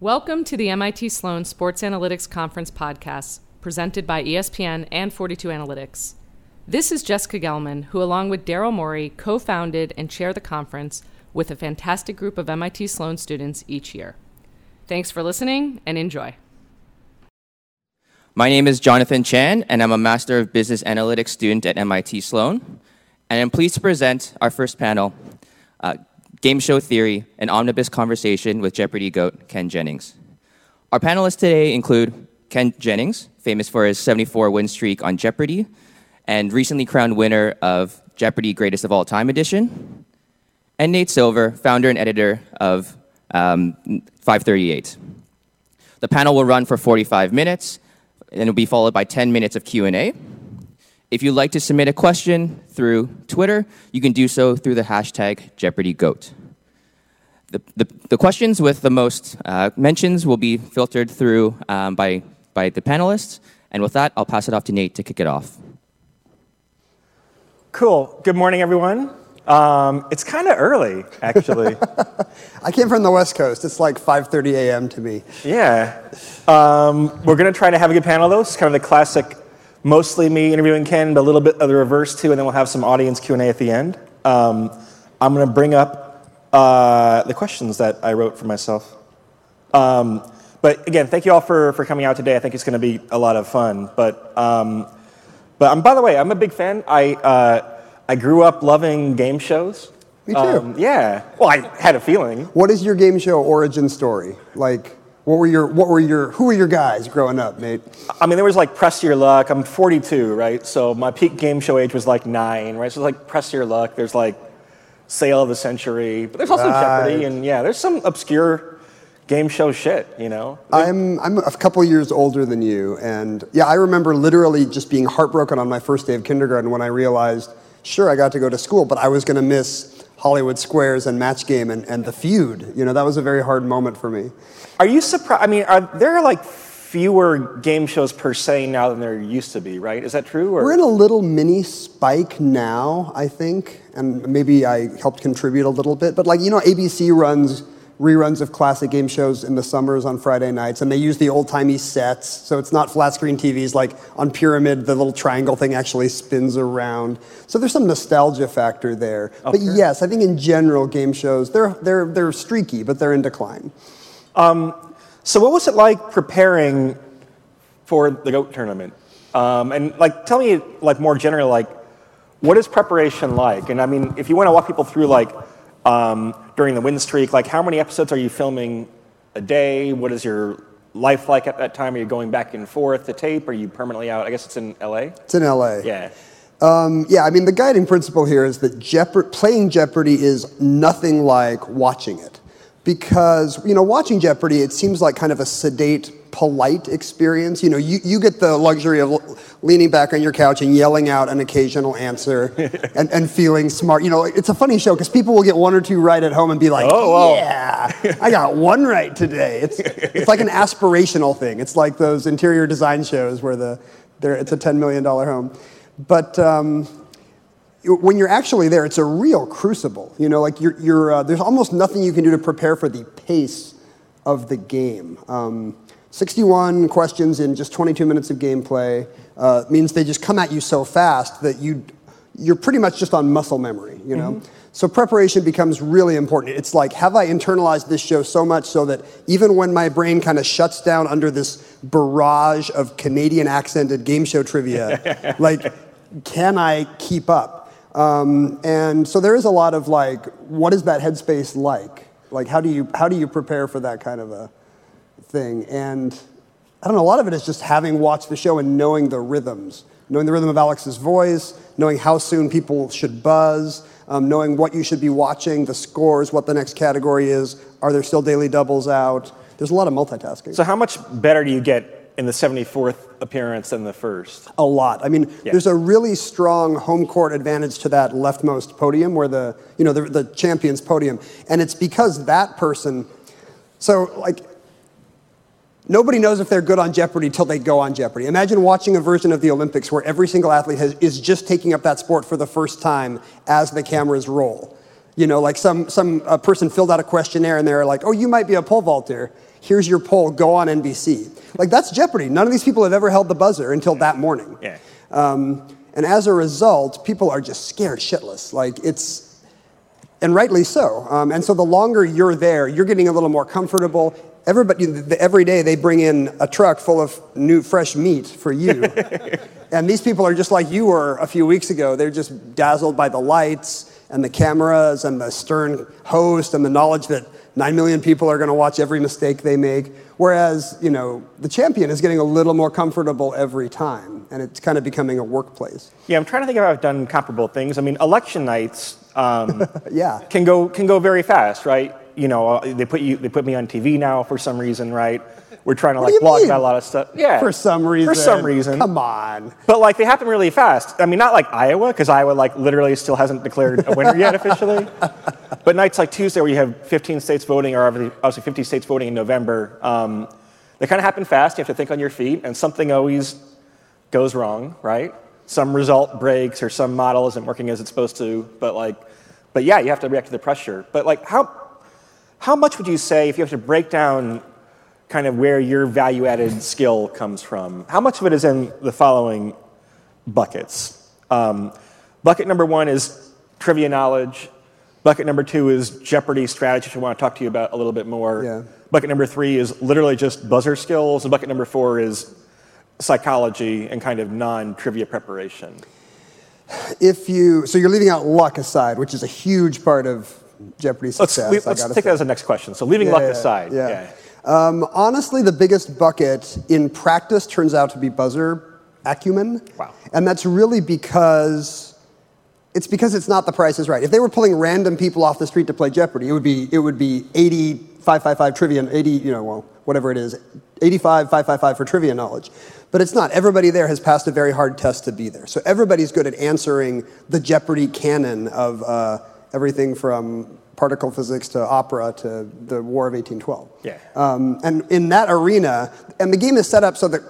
Welcome to the MIT Sloan Sports Analytics Conference podcast, presented by ESPN and 42 Analytics. This is Jessica Gelman, who, along with Daryl Morey, co founded and chair the conference with a fantastic group of MIT Sloan students each year. Thanks for listening and enjoy. My name is Jonathan Chan, and I'm a Master of Business Analytics student at MIT Sloan. And I'm pleased to present our first panel uh, Game Show Theory, an omnibus conversation with Jeopardy GOAT Ken Jennings. Our panelists today include Ken Jennings, famous for his 74 win streak on Jeopardy, and recently crowned winner of Jeopardy Greatest of All Time edition, and Nate Silver, founder and editor of um, 538. The panel will run for 45 minutes, and it'll be followed by 10 minutes of Q&A. If you'd like to submit a question through Twitter, you can do so through the hashtag JeopardyGoat. The, the, the questions with the most uh, mentions will be filtered through um, by, by the panelists. And with that, I'll pass it off to Nate to kick it off. Cool. Good morning, everyone. Um, it's kind of early, actually. I came from the West Coast. It's like 5:30 a.m. to me. yeah. Um, we're going to try to have a good panel, though. It's kind of the classic, mostly me interviewing Ken, but a little bit of the reverse, too, and then we'll have some audience Q&A at the end. Um, I'm going to bring up uh, the questions that I wrote for myself. Um, but again, thank you all for, for coming out today. I think it's going to be a lot of fun. But, um, but um, by the way, I'm a big fan. I, uh, I grew up loving game shows. Me too. Um, yeah. Well, I had a feeling. What is your game show origin story? Like, what were your, what were your, who were your guys growing up, Nate? I mean, there was like Press Your Luck. I'm 42, right? So my peak game show age was like nine, right? So it's like Press Your Luck. There's like Sale of the Century, but there's also Right. Jeopardy, and yeah, there's some obscure game show shit, you know? I'm, I'm a couple years older than you, and yeah, I remember literally just being heartbroken on my first day of kindergarten when I realized, sure, I got to go to school, but I was going to miss Hollywood Squares and Match Game and, and The Feud. You know, that was a very hard moment for me. Are you surprised? I mean, are there like fewer game shows per se now than there used to be, right? Is that true? Or? We're in a little mini spike now, I think, and maybe I helped contribute a little bit. But like you know, ABC runs reruns of classic game shows in the summers on Friday nights, and they use the old timey sets, so it's not flat screen TVs. Like on Pyramid, the little triangle thing actually spins around. So there's some nostalgia factor there. but yes, I think in general, game shows they're they're they're streaky, but they're in decline. So what was it like preparing for the GOAT tournament? Um, and like, tell me, like more generally, like, what is preparation like? And I mean, if you want to walk people through, like, um, during the win streak, like, how many episodes are you filming a day? What is your life like at that time? Are you going back and forth to tape? Are you permanently out? I guess it's in LA. It's in LA. Yeah. Um, yeah, I mean, the guiding principle here is that Jeopard- playing Jeopardy is nothing like watching it. Because, you know, watching Jeopardy, it seems like kind of a sedate, polite experience. You know, you, you get the luxury of leaning back on your couch and yelling out an occasional answer and, and feeling smart. You know, it's a funny show because people will get one or two right at home and be like, Oh, wow. yeah, I got one right today. It's, it's like an aspirational thing. It's like those interior design shows where the, there, it's a $10 million home. But um, when you're actually there, it's a real crucible. You know, like you're, you're, uh, there's almost nothing you can do to prepare for the pace of the game. Um, 61 questions in just 22 minutes of gameplay uh, means they just come at you so fast that you, you're pretty much just on muscle memory. You know. So preparation becomes really important. It's like, have I internalized this show so much so that even when my brain kind of shuts down under this barrage of Canadian accented game show trivia, like, can I keep up? Um, and so there is a lot of like, what is that headspace like? Like, how do you how do you prepare for that kind of a thing? And I don't know. A lot of it is just having watched the show and knowing the rhythms, knowing the rhythm of Alex's voice, knowing how soon people should buzz, um, knowing what you should be watching, the scores, what the next category is. Are there still daily doubles out? There's a lot of multitasking. So how much better do you get in the 74th appearance than the first? A lot. I mean, Yeah. there's a really strong home court advantage to that leftmost podium, where the you know the, the champions podium, and it's because that person. So like, nobody knows if they're good on Jeopardy till they go on Jeopardy. Imagine watching a version of the Olympics where every single athlete has, is just taking up that sport for the first time as the cameras roll. You know, like some some uh, person filled out a questionnaire and they're like, "Oh, you might be a pole vaulter." Here's your poll. Go on NBC. Like that's Jeopardy. None of these people have ever held the buzzer until that morning. Yeah. Um, and as a result, people are just scared shitless. Like it's, and rightly so. Um, and so the longer you're there, you're getting a little more comfortable. Everybody, every day they bring in a truck full of new, fresh meat for you. and these people are just like you were a few weeks ago. They're just dazzled by the lights and the cameras and the stern host and the knowledge that 9 million people are going to watch every mistake they make. Whereas, you know, the champion is getting a little more comfortable every time, and it's kind of becoming a workplace. Yeah, I'm trying to think if I've done comparable things. I mean, election nights um, yeah. can go can go very fast, right? You know, uh, they put you they put me on TV now for some reason, right? We're trying to like blog mean? about a lot of stuff. Yeah, For some reason. For some reason. Come on. But like they happen really fast. I mean, not like Iowa, because Iowa like literally still hasn't declared a winner yet officially. But nights like Tuesday, where you have 15 states voting, or obviously 50 states voting in November, um, they kind of happen fast. You have to think on your feet, and something always goes wrong, right? Some result breaks, or some model isn't working as it's supposed to. But like, but yeah, you have to react to the pressure. But like, how how much would you say if you have to break down kind of where your value added skill comes from? How much of it is in the following buckets? Um, bucket number one is trivia knowledge. Bucket number two is Jeopardy strategy, which I want to talk to you about a little bit more. Yeah. Bucket number three is literally just buzzer skills. And bucket number four is psychology and kind of non trivia preparation. If you, so you're leaving out luck aside, which is a huge part of Jeopardy's Let's, success. we, let's take say. that as the next question. So, leaving Yeah, luck yeah, aside. Yeah. Um, honestly, the biggest bucket in practice turns out to be buzzer acumen. Wow. And that's really because it's because it's not the price is right. If they were pulling random people off the street to play Jeopardy, it would be it would be 80 555 trivia and 80, you know, well, whatever it is, 85 555 for trivia knowledge. But it's not. Everybody there has passed a very hard test to be there. So everybody's good at answering the Jeopardy canon of uh, everything from particle physics to opera to the War of 1812. Yeah. Um, and in that arena, and the game is set up so that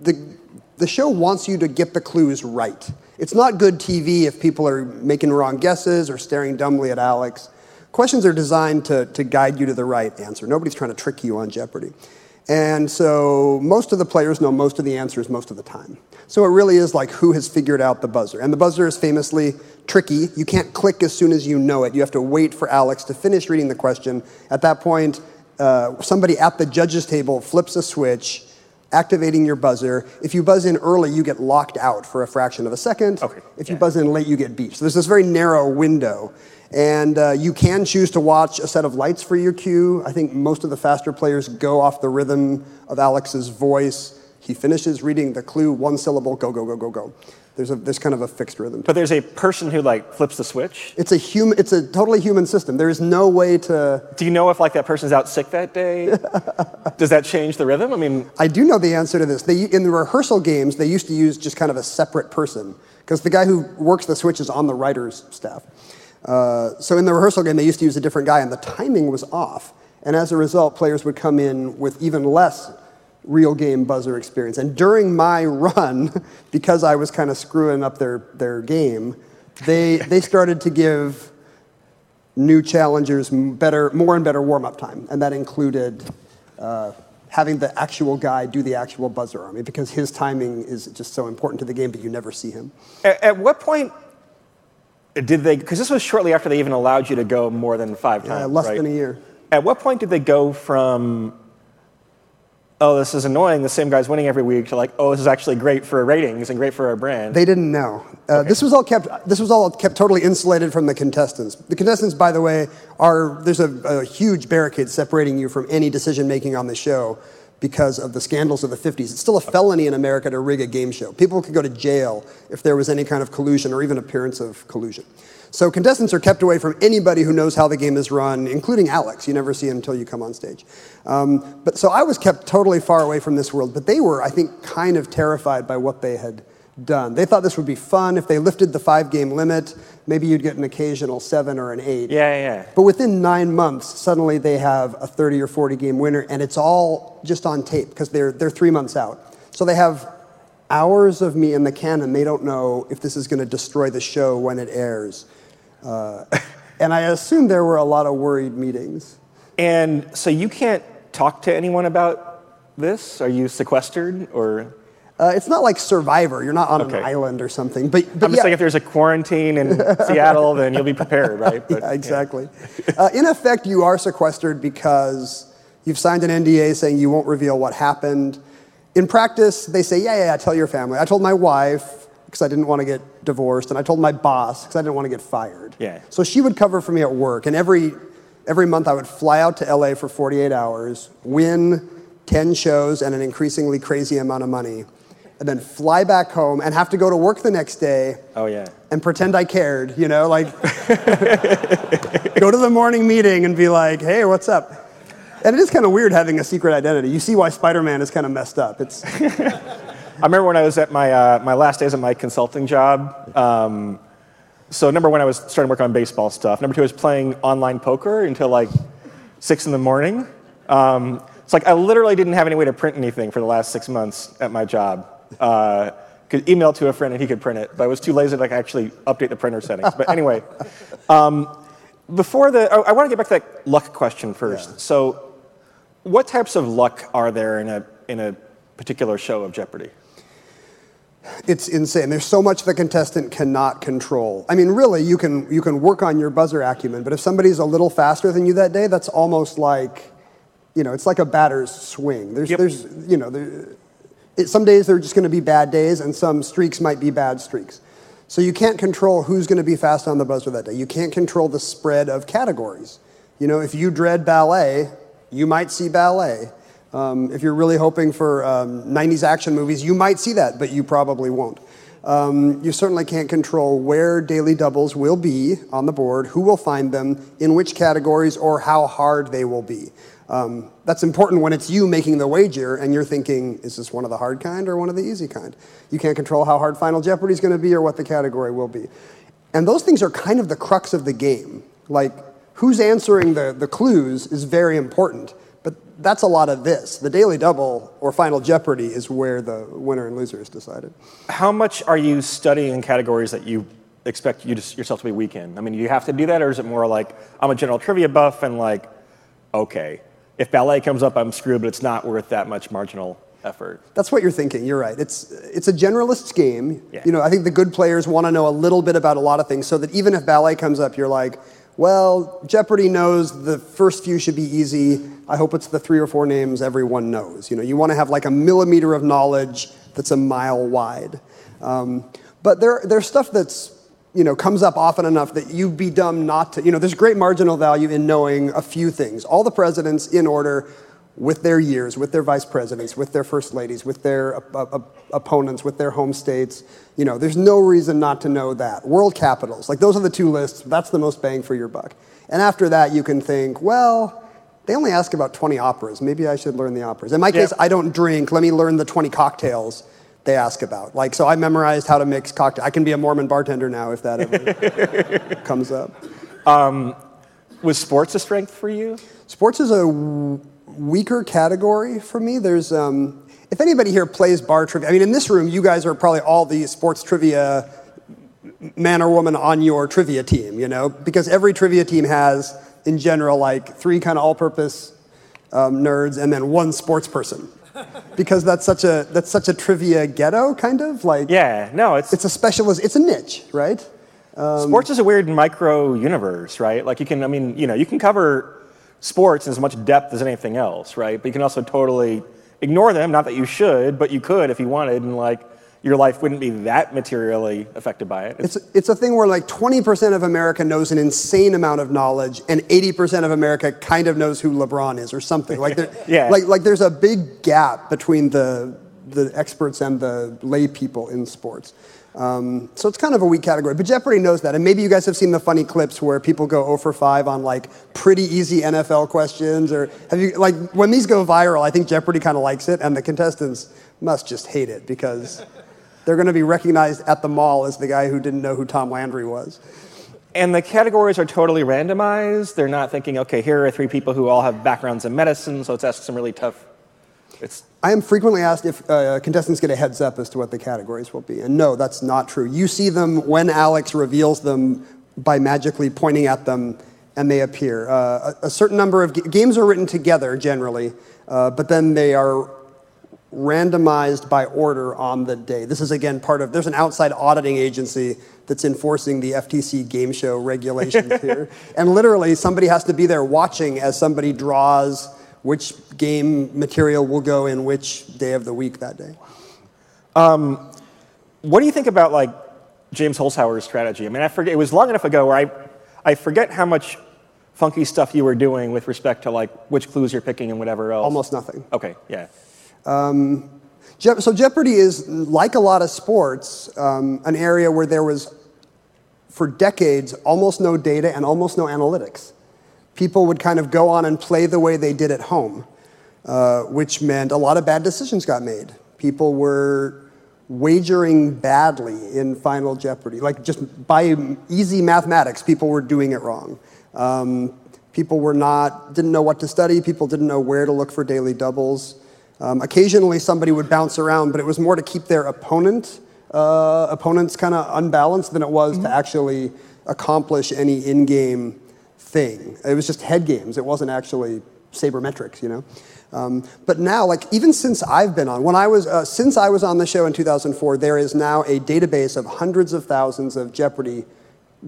the, the show wants you to get the clues right. It's not good TV if people are making wrong guesses or staring dumbly at Alex. Questions are designed to, to guide you to the right answer. Nobody's trying to trick you on Jeopardy. And so most of the players know most of the answers most of the time. So it really is like who has figured out the buzzer. And the buzzer is famously tricky. You can't click as soon as you know it. You have to wait for Alex to finish reading the question. At that point, uh, somebody at the judges table flips a switch, activating your buzzer. If you buzz in early, you get locked out for a fraction of a second. Okay, If you yeah. buzz in late, you get beat. So there's this very narrow window. And uh, you can choose to watch a set of lights for your cue. I think most of the faster players go off the rhythm of Alex's voice. He finishes reading the clue, one syllable, go, go, go, go, go. There's, a, there's kind of a fixed rhythm. But there's a person who like flips the switch. It's a, human, it's a totally human system. There is no way to. Do you know if like that person's out sick that day? Does that change the rhythm? I mean, I do know the answer to this. They, in the rehearsal games, they used to use just kind of a separate person because the guy who works the switch is on the writer's staff. Uh, so in the rehearsal game, they used to use a different guy, and the timing was off. And as a result, players would come in with even less real game buzzer experience. And during my run, because I was kind of screwing up their, their game, they, they started to give new challengers better, more and better warm-up time, and that included uh, having the actual guy do the actual buzzer army because his timing is just so important to the game, but you never see him. at, at what point did they? Because this was shortly after they even allowed you to go more than five Uh, times. less right? than a year. At what point did they go from, oh, this is annoying, the same guy's winning every week, to like, oh, this is actually great for ratings and great for our brand? They didn't know. Uh, This was all kept. This was all kept totally insulated from the contestants. The contestants, by the way, are there's a, a huge barricade separating you from any decision making on the show because of the scandals of the 50s. It's still a felony in America to rig a game show. People could go to jail if there was any kind of collusion or even appearance of collusion. So contestants are kept away from anybody who knows how the game is run, including Alex. You never see him until you come on stage. Um, but so I was kept totally far away from this world. But they were, I think, kind of terrified by what they had done. They thought this would be fun if they lifted the five-game limit. Maybe you'd get an occasional seven or an eight. yeah, yeah, yeah. But within nine months, suddenly they have a 30 or 40 game winner, and it's all just on tape because they're, they're three months out. So they have hours of me in the canon. They don't know if this is going to destroy the show when it airs. Uh, and I assume there were a lot of worried meetings. And so you can't talk to anyone about this? Are you sequestered or? Uh, it's not like Survivor. You're not on Okay. an island or something. But, but I'm just yeah. saying if there's a quarantine in Seattle, then you'll be prepared, right? But, yeah, exactly. Uh, in effect, you are sequestered because you've signed an NDA saying you won't reveal what happened. In practice, they say, yeah, yeah, yeah, tell your family. I told my wife because I didn't want to get divorced, and I told my boss because I didn't want to get fired. Yeah. So she would cover for me at work, and every every month I would fly out to LA for 48 hours, win 10 shows and an increasingly crazy amount of money, and then fly back home and have to go to work the next day Oh yeah. and pretend I cared, you know, like go to the morning meeting and be like, hey, what's up? And it is kind of weird having a secret identity. You see why Spider Man is kind of messed up. It's, I remember when I was at my, uh, my last days at my consulting job. Um, so number one, I was starting to work on baseball stuff. Number two, I was playing online poker until like six in the morning. Um, it's like I literally didn't have any way to print anything for the last six months at my job. Uh, could email to a friend and he could print it, but I was too lazy to like actually update the printer settings. But anyway, um, before the, I, I want to get back to that luck question first. Yeah. So, what types of luck are there in a in a particular show of Jeopardy? it's insane. There's so much the contestant cannot control. I mean, really, you can, you can work on your buzzer acumen, but if somebody's a little faster than you that day, that's almost like, you know, it's like a batter's swing. There's, Yep. there's you know, there, it, some days they're just going to be bad days, and some streaks might be bad streaks. So you can't control who's going to be fast on the buzzer that day. You can't control the spread of categories. You know, if you dread ballet, you might see ballet. Um, if you're really hoping for um, 90s action movies, you might see that, but you probably won't. Um, you certainly can't control where daily doubles will be on the board, who will find them, in which categories, or how hard they will be. Um, that's important when it's you making the wager and you're thinking, is this one of the hard kind or one of the easy kind? You can't control how hard Final Jeopardy is going to be or what the category will be. And those things are kind of the crux of the game. Like, who's answering the, the clues is very important, but that's a lot of this. The Daily Double or Final Jeopardy is where the winner and loser is decided. How much are you studying categories that you expect you to, yourself to be weak in? I mean, do you have to do that, or is it more like I'm a general trivia buff and like, okay, if ballet comes up, I'm screwed, but it's not worth that much marginal effort? That's what you're thinking. You're right. It's it's a generalist game. Yeah. You know, I think the good players want to know a little bit about a lot of things, so that even if ballet comes up, you're like, well, Jeopardy knows the first few should be easy. I hope it's the three or four names everyone knows. You know, you want to have like a millimeter of knowledge that's a mile wide. Um, but there, there's stuff that's you know comes up often enough that you'd be dumb not to. You know, there's great marginal value in knowing a few things. All the presidents in order with their years, with their vice presidents, with their first ladies, with their op- op- opponents, with their home states. You know, there's no reason not to know that. World capitals, like those are the two lists. That's the most bang for your buck. And after that, you can think, well, they only ask about 20 operas. Maybe I should learn the operas. In my case, Yeah. I don't drink. Let me learn the 20 cocktails they ask about. Like, so I memorized how to mix cocktails. I can be a Mormon bartender now if that ever comes up. Was sports a strength for you? Sports is a w- weaker category for me. There's, um, if anybody here plays bar trivia, I mean, in this room, you guys are probably all the sports trivia man or woman on your trivia team, you know, because every trivia team has, in general, like three kind of all-purpose um, nerds and then one sports person, because that's such a that's such a trivia ghetto, kind of like. Yeah, no, it's, It's a specialist. It's a niche, right? Um, sports is a weird micro universe, right? Like you can, I mean, you know, you can cover sports in as much depth as anything else, right? But you can also totally ignore them. Not that you should, but you could if you wanted, and like your life wouldn't be that materially affected by it. It's, it's a thing where like 20% of America knows an insane amount of knowledge and 80% of America kind of knows who LeBron is or something. Like, there, Yeah. like, like there's a big gap between the, the experts and the lay people in sports. Um, so it's kind of a weak category, but Jeopardy knows that. And maybe you guys have seen the funny clips where people go 0 for 5 on like pretty easy NFL questions, or have you like when these go viral? I think Jeopardy kind of likes it, and the contestants must just hate it because they're going to be recognized at the mall as the guy who didn't know who Tom Landry was. And the categories are totally randomized. They're not thinking, okay, here are three people who all have backgrounds in medicine, so let's ask some really tough. It's I am frequently asked if uh, contestants get a heads up as to what the categories will be. And no, that's not true. You see them when Alex reveals them by magically pointing at them and they appear. Uh, a, a, certain number of games are written together generally, uh, but then they are randomized by order on the day. This is again part of, there's an outside auditing agency that's enforcing the FTC game show regulations here. And literally, somebody has to be there watching as somebody draws which game material will go in which day of the week that day. Um, what do you think about like James Holzhauer's strategy? I mean, I forget, it was long enough ago where I, I forget how much funky stuff you were doing with respect to like which clues you're picking and whatever else. Almost nothing. Okay, yeah. Um, so Jeopardy is, like a lot of sports, um, an area where there was, for decades, almost no data and almost no analytics. People would kind of go on and play the way they did at home, uh, which meant a lot of bad decisions got made. People were wagering badly in Final Jeopardy. Like just by easy mathematics, people were doing it wrong. Um, people were not, didn't know what to study. People didn't know where to look for daily doubles. Um, occasionally, somebody would bounce around, but it was more to keep their opponent uh, opponents kind of unbalanced than it was mm-hmm. to actually accomplish any in-game thing. It was just head games. It wasn't actually sabermetrics, you know. Um, but now, like even since I've been on, when I was uh, since I was on the show in 2004, there is now a database of hundreds of thousands of Jeopardy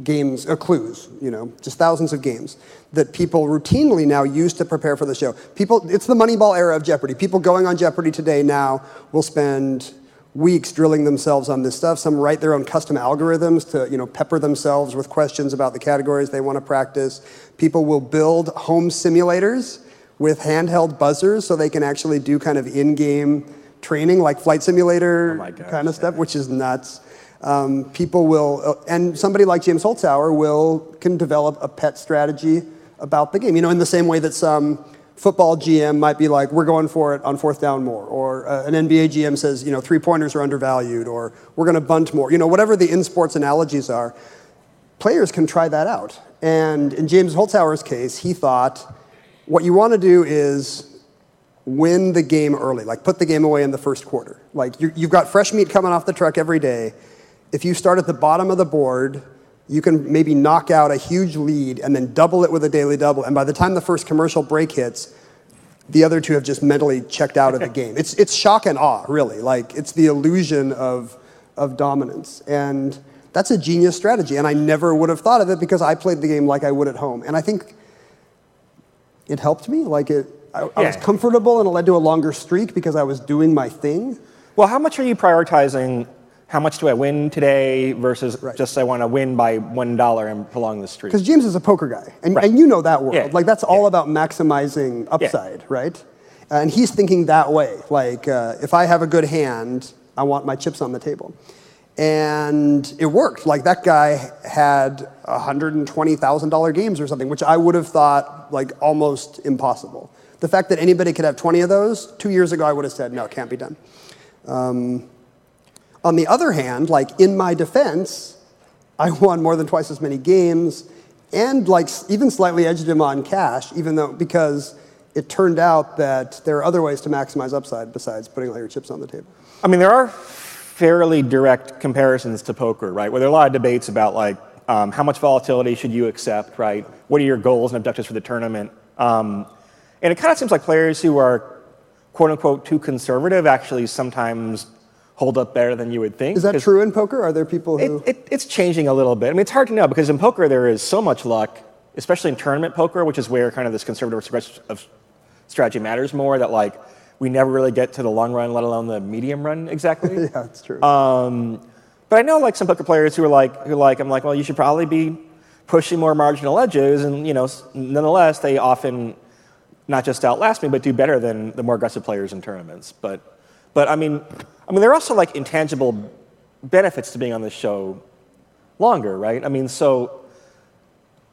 games, uh, clues, you know, just thousands of games that people routinely now use to prepare for the show. People, it's the Moneyball era of Jeopardy. People going on Jeopardy today now will spend weeks drilling themselves on this stuff. Some write their own custom algorithms to, you know, pepper themselves with questions about the categories they want to practice. People will build home simulators with handheld buzzers so they can actually do kind of in-game training like flight simulator oh kind of stuff, which is nuts um, people will, uh, and somebody like James Holzhauer will can develop a pet strategy about the game. You know, in the same way that some football GM might be like, we're going for it on fourth down more, or uh, an NBA GM says, you know, three pointers are undervalued, or we're going to bunt more. You know, whatever the in sports analogies are, players can try that out. And in James Holzhauer's case, he thought, what you want to do is win the game early, like put the game away in the first quarter. Like you have got fresh meat coming off the truck every day if you start at the bottom of the board, you can maybe knock out a huge lead and then double it with a daily double. And by the time the first commercial break hits, the other two have just mentally checked out of the game. It's, it's shock and awe, really. Like, it's the illusion of, of dominance. And that's a genius strategy. And I never would have thought of it because I played the game like I would at home. And I think it helped me. Like, it, I, I was comfortable and it led to a longer streak because I was doing my thing. Well, how much are you prioritizing how much do I win today versus right. just I want to win by one dollar and prolong the streak. Because James is a poker guy, and, right. and you know that world. Yeah. Like that's all yeah. about maximizing upside, yeah. right? And he's thinking that way. Like uh, if I have a good hand, I want my chips on the table. And it worked. Like that guy had $120,000 games or something, which I would have thought like almost impossible. The fact that anybody could have 20 of those, two years ago I would have said, no, it can't be done. Um, on the other hand, like in my defense, I won more than twice as many games and like even slightly edged him on cash, even though because it turned out that there are other ways to maximize upside besides putting all your chips on the table. I mean, there are fairly direct comparisons to poker, right? Where there are a lot of debates about like um, how much volatility should you accept, right? What are your goals and objectives for the tournament? Um, and it kind of seems like players who are quote unquote too conservative actually sometimes hold up better than you would think. Is that true in poker? Are there people who. It, it, it's changing a little bit. I mean, it's hard to know because in poker there is so much luck, especially in tournament poker, which is where kind of this conservative of strategy matters more, that like we never really get to the long run, let alone the medium run exactly. yeah, that's true. Um, but I know like some poker players who are like, who like, I'm like, well, you should probably be pushing more marginal edges, and you know, nonetheless, they often not just outlast me, but do better than the more aggressive players in tournaments. But, but I mean, I mean, there are also like intangible benefits to being on this show longer, right? I mean, so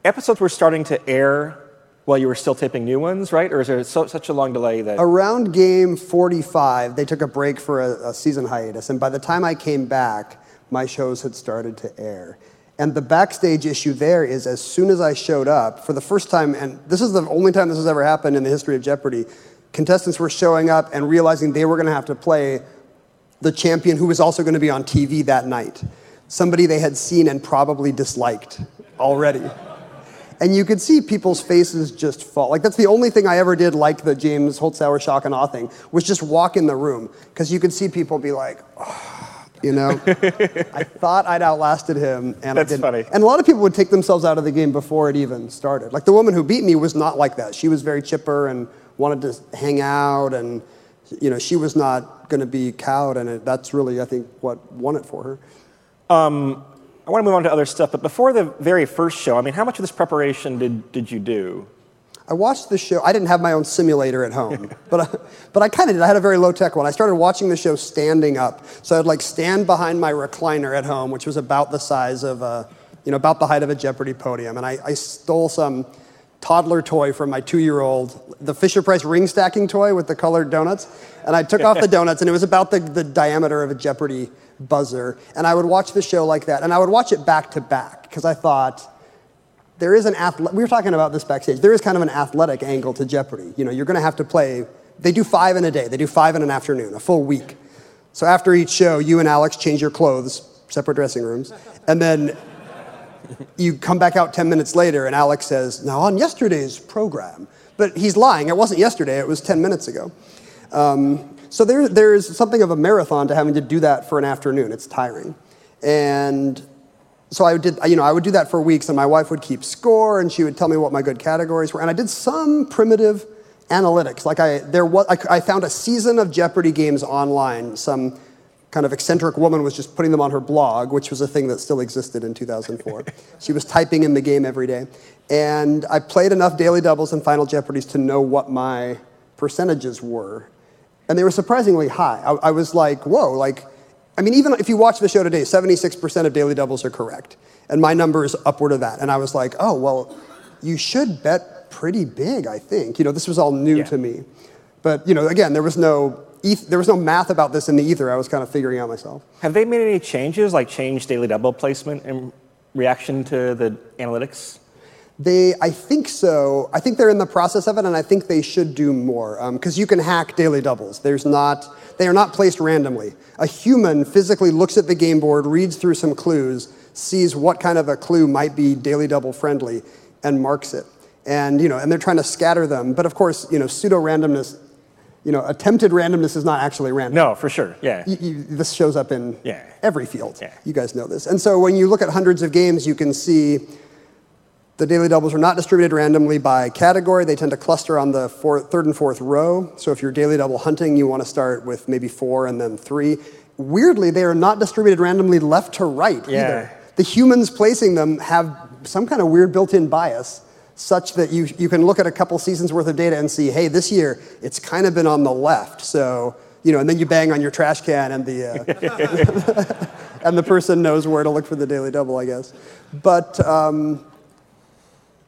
episodes were starting to air while you were still taping new ones, right? Or is there so, such a long delay that. Around game 45, they took a break for a, a season hiatus. And by the time I came back, my shows had started to air. And the backstage issue there is as soon as I showed up, for the first time, and this is the only time this has ever happened in the history of Jeopardy, contestants were showing up and realizing they were going to have to play the champion who was also going to be on TV that night. Somebody they had seen and probably disliked already. And you could see people's faces just fall. Like that's the only thing I ever did like the James Holzhauer shock and awe thing was just walk in the room because you could see people be like, oh, you know, I thought I'd outlasted him, and That's I didn't. funny. And a lot of people would take themselves out of the game before it even started. Like the woman who beat me was not like that. She was very chipper and wanted to hang out, and you know, she was not going to be cowed, and it, that's really, I think, what won it for her. Um, I want to move on to other stuff, but before the very first show, I mean, how much of this preparation did, did you do? I watched the show. I didn't have my own simulator at home, but I, but I kind of did. I had a very low tech one. I started watching the show standing up, so I'd like stand behind my recliner at home, which was about the size of a, you know, about the height of a Jeopardy podium, and I, I stole some toddler toy from my two-year-old, the Fisher Price ring stacking toy with the colored donuts, and I took off the donuts, and it was about the, the diameter of a Jeopardy buzzer, and I would watch the show like that, and I would watch it back to back because I thought there is an athlete. We were talking about this backstage. There is kind of an athletic angle to Jeopardy. You know, you're going to have to play. They do five in a day. They do five in an afternoon, a full week. So after each show, you and Alex change your clothes, separate dressing rooms, and then you come back out 10 minutes later, and Alex says, "Now on yesterday's program," but he's lying. It wasn't yesterday. It was 10 minutes ago. Um, so there, there's something of a marathon to having to do that for an afternoon. It's tiring, and so I did, you know, I would do that for weeks, and my wife would keep score, and she would tell me what my good categories were, and I did some primitive analytics. Like I, there was, I, I found a season of Jeopardy games online. Some kind of eccentric woman was just putting them on her blog, which was a thing that still existed in 2004. she was typing in the game every day, and I played enough daily doubles and final Jeopardies to know what my percentages were, and they were surprisingly high. I, I was like, whoa, like. I mean, even if you watch the show today, 76% of daily doubles are correct. And my number is upward of that. And I was like, oh, well, you should bet pretty big, I think. You know, this was all new Yeah. to me. But, you know, again, there was no eth- there was no math about this in the ether. I was kind of figuring out myself. Have they made any changes, like change daily double placement in reaction to the analytics? They, I think so. I think they're in the process of it, and I think they should do more um, because you can hack daily doubles. There's not, they are not placed randomly. A human physically looks at the game board, reads through some clues, sees what kind of a clue might be daily double friendly, and marks it. And you know, and they're trying to scatter them. But of course, you know, pseudo randomness, you know, attempted randomness is not actually random. No, for sure. Yeah. You- you- this shows up in Yeah. every field. Yeah. You guys know this. And so when you look at hundreds of games, you can see the daily doubles are not distributed randomly by category. They tend to cluster on the fourth, third and fourth row. So if you're daily double hunting, you want to start with maybe four and then three. Weirdly, they are not distributed randomly left to right Yeah. either. The humans placing them have some kind of weird built-in bias such that you, you can look at a couple seasons worth of data and see, hey, this year it's kind of been on the left. So, you know, and then you bang on your trash can and the, uh, and the person knows where to look for the daily double, I guess. But um,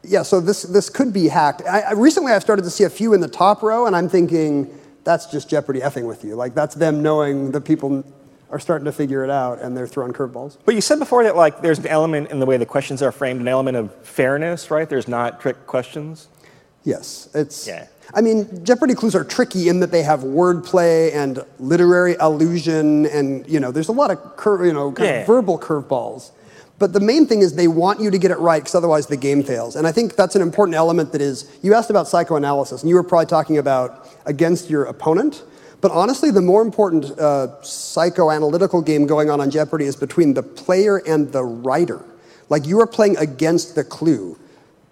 yeah, so this, this could be hacked. I, I, recently, I've started to see a few in the top row, and I'm thinking that's just Jeopardy effing with you. Like that's them knowing that people are starting to figure it out, and they're throwing curveballs. But you said before that like there's an element in the way the questions are framed, an element of fairness, right? There's not trick questions. Yes, it's. Yeah. I mean, Jeopardy clues are tricky in that they have wordplay and literary allusion, and you know, there's a lot of cur- you know kind Yeah. of verbal curveballs. But the main thing is they want you to get it right because otherwise the game fails. And I think that's an important element that is. You asked about psychoanalysis, and you were probably talking about against your opponent. But honestly, the more important uh, psychoanalytical game going on on Jeopardy is between the player and the writer. Like you are playing against the clue.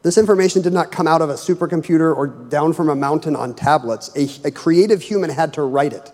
This information did not come out of a supercomputer or down from a mountain on tablets. A, a creative human had to write it.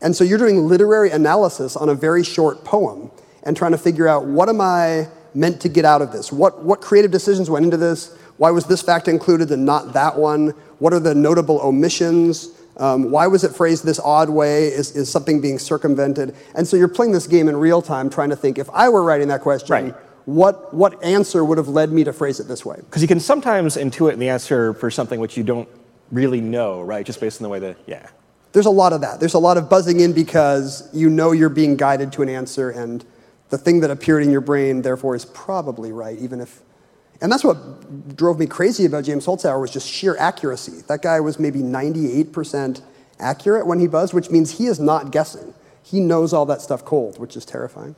And so you're doing literary analysis on a very short poem and trying to figure out what am I meant to get out of this? What, what creative decisions went into this? Why was this fact included and not that one? What are the notable omissions? Um, why was it phrased this odd way? Is, is something being circumvented? And so you're playing this game in real time trying to think if I were writing that question, Right. what, what answer would have led me to phrase it this way? Because you can sometimes intuit the answer for something which you don't really know, right? Just based on the way that, yeah. There's a lot of that. There's a lot of buzzing in because you know you're being guided to an answer, and the thing that appeared in your brain, therefore, is probably right, even if. And that's what drove me crazy about James Holzhauer was just sheer accuracy. That guy was maybe 98% accurate when he buzzed, which means he is not guessing. He knows all that stuff cold, which is terrifying.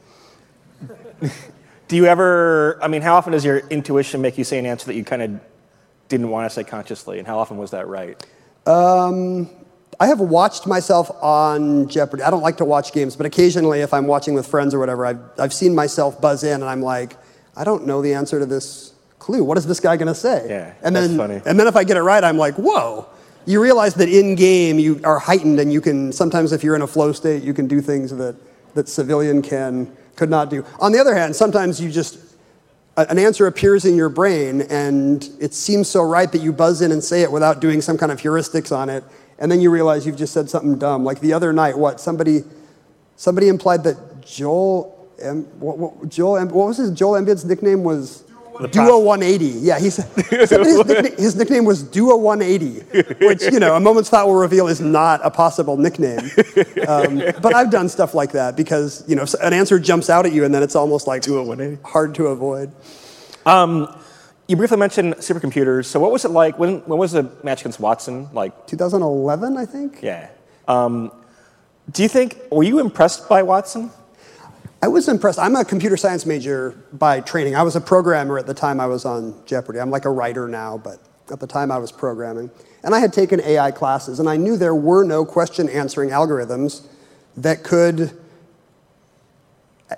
Do you ever, I mean, how often does your intuition make you say an answer that you kind of didn't want to say consciously? And how often was that right? Um, I have watched myself on Jeopardy. I don't like to watch games, but occasionally, if I'm watching with friends or whatever, I've, I've seen myself buzz in and I'm like, I don't know the answer to this clue. What is this guy going to say? Yeah, and that's then, funny. And then if I get it right, I'm like, whoa. You realize that in game, you are heightened and you can, sometimes if you're in a flow state, you can do things that, that civilian can, could not do. On the other hand, sometimes you just, an answer appears in your brain and it seems so right that you buzz in and say it without doing some kind of heuristics on it and then you realize you've just said something dumb like the other night what somebody somebody implied that joel em, what, what, joel em, what was his joel Embiid's nickname was Duo 180. Yeah, he said, his, nickname, his nickname was Duo 180, which, you know, a moment's thought will reveal is not a possible nickname. Um, but I've done stuff like that because, you know, an answer jumps out at you and then it's almost like Duo 180. hard to avoid. You briefly mentioned supercomputers. So what was it like? When, when was the match against Watson? Like, 2011, I think? yeah. Um, do you think, were you impressed by Watson? I was impressed. I'm a computer science major by training. I was a programmer at the time I was on Jeopardy. I'm like a writer now, but at the time I was programming. And I had taken AI classes, and I knew there were no question answering algorithms that could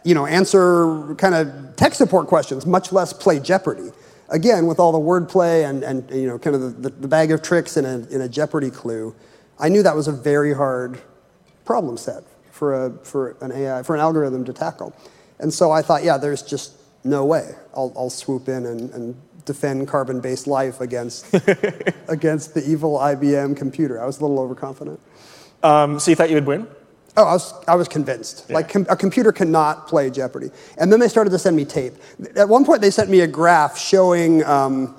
you know, answer kind of tech support questions, much less play Jeopardy. Again, with all the wordplay and, and you know, kind of the, the bag of tricks in a, in a Jeopardy clue, I knew that was a very hard problem set for, a, for an AI, for an algorithm to tackle. And so I thought, yeah, there's just no way. I'll, I'll swoop in and, and defend carbon-based life against, against the evil IBM computer. I was a little overconfident. Um, so you thought you would win? Oh, I was, I was convinced. Like, com- a computer cannot play Jeopardy. And then they started to send me tape. At one point, they sent me a graph showing, um,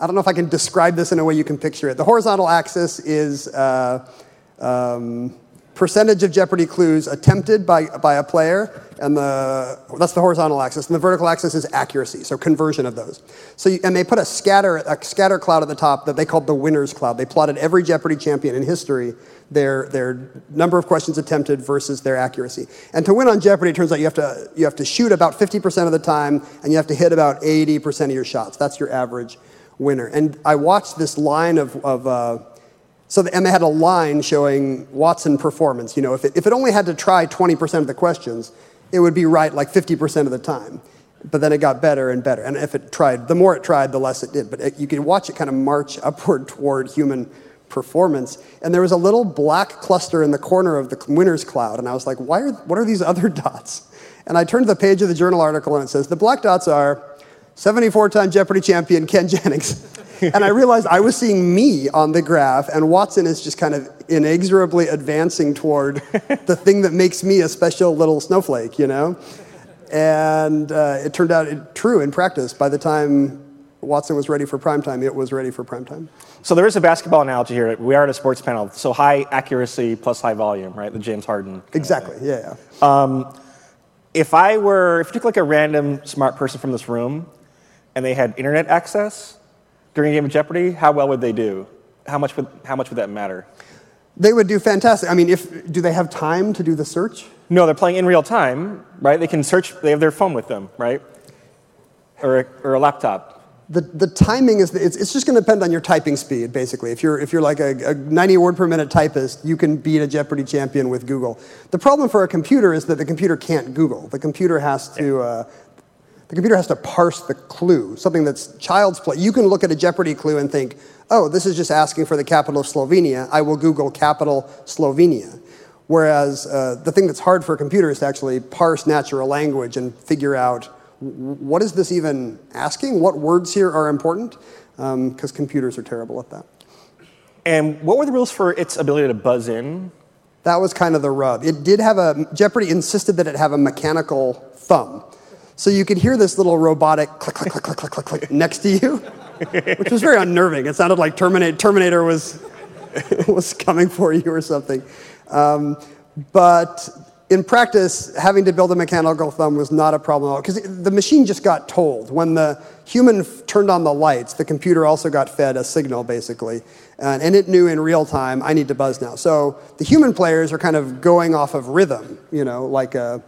I don't know if I can describe this in a way you can picture it. The horizontal axis is uh, um, percentage of Jeopardy clues attempted by, by a player, and the, that's the horizontal axis. And the vertical axis is accuracy, so conversion of those. So, you, and they put a scatter, a scatter cloud at the top that they called the winner's cloud. They plotted every Jeopardy champion in history, their, their number of questions attempted versus their accuracy. And to win on Jeopardy, it turns out you have to, you have to shoot about 50% of the time, and you have to hit about 80% of your shots. That's your average winner. And I watched this line of, of uh, so, the, they had a line showing Watson performance. You know, if it, if it only had to try 20% of the questions, it would be right like 50% of the time. But then it got better and better. And if it tried, the more it tried, the less it did. But it, you could watch it kind of march upward toward human performance. And there was a little black cluster in the corner of the winner's cloud. And I was like, why are, what are these other dots? And I turned to the page of the journal article and it says, the black dots are 74 time Jeopardy champion Ken Jennings. and I realized I was seeing me on the graph, and Watson is just kind of inexorably advancing toward the thing that makes me a special little snowflake, you know? And uh, it turned out it, true in practice. By the time Watson was ready for prime time, it was ready for prime time. So there is a basketball analogy here. We are at a sports panel, so high accuracy plus high volume, right? The James Harden. Exactly, yeah. yeah. If I were, if you took like a random smart person from this room, and they had internet access during a game of Jeopardy, how well would they do? How much would, how much would that matter? They would do fantastic. I mean, if do they have time to do the search? No, they're playing in real time, right? They can search, they have their phone with them, right? Or a, or a laptop. The, the timing is, it's, it's just going to depend on your typing speed, basically. If you're, if you're like a, a 90 word per minute typist, you can beat a Jeopardy champion with Google. The problem for a computer is that the computer can't Google. The computer has to, uh, the computer has to parse the clue, something that's child's play. You can look at a Jeopardy clue and think, oh, this is just asking for the capital of Slovenia. I will Google capital Slovenia. Whereas uh, the thing that's hard for a computer is to actually parse natural language and figure out what is this even asking? What words here are important? Because um, computers are terrible at that. And what were the rules for its ability to buzz in? That was kind of the rub. It did have a, Jeopardy insisted that it have a mechanical thumb. So you could hear this little robotic click, click, click, click, click, click, click next to you, which was very unnerving. It sounded like Terminator, Terminator was, was coming for you or something. Um, but in practice, having to build a mechanical thumb was not a problem at all because the machine just got told. When the human f- turned on the lights, the computer also got fed a signal, basically. And, and, it knew in real time, I need to buzz now. So the human players are kind of going off of rhythm, you know, like a,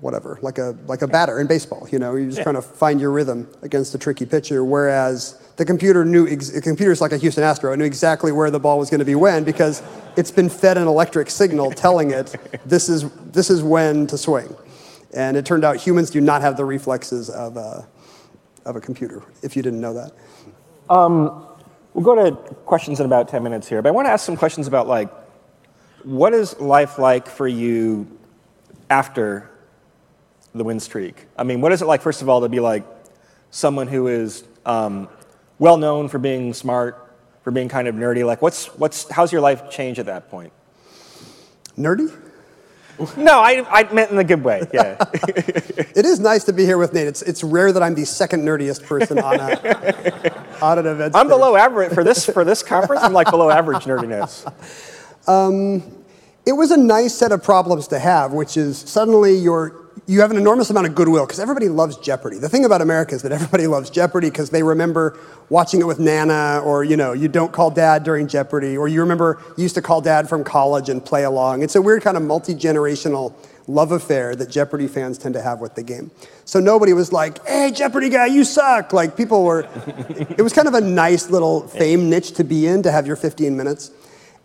whatever, like a like a batter in baseball. You know, you're just trying to find your rhythm against a tricky pitcher. Whereas the computer knew, ex- the computer's like a Houston Astro, it knew exactly where the ball was going to be when because it's been fed an electric signal telling it this is this is when to swing. And it turned out humans do not have the reflexes of a, of a computer. If you didn't know that. Um, we'll go to questions in about 10 minutes here, but I want to ask some questions about like, what is life like for you after the win streak? I mean, what is it like, first of all, to be like someone who is um, well known for being smart, for being kind of nerdy? Like, what's, what's, how's your life changed at that point? Nerdy? No, I, I meant in a good way, yeah. It is nice to be here with Nate. It's, it's rare that I'm the second nerdiest person on, a, on an event. I'm stage. below average for this, for this conference, I'm like below average nerdiness. It was a nice set of problems to have, which is suddenly you're, you have an enormous amount of goodwill because everybody loves Jeopardy. The thing about America is that everybody loves Jeopardy because they remember watching it with Nana, or you know, you don't call dad during Jeopardy, or you remember you used to call dad from college and play along. It's a weird kind of multi generational love affair that Jeopardy fans tend to have with the game. So nobody was like, "Hey, Jeopardy guy, you suck!" Like people were. it was kind of a nice little fame niche to be in to have your 15 minutes,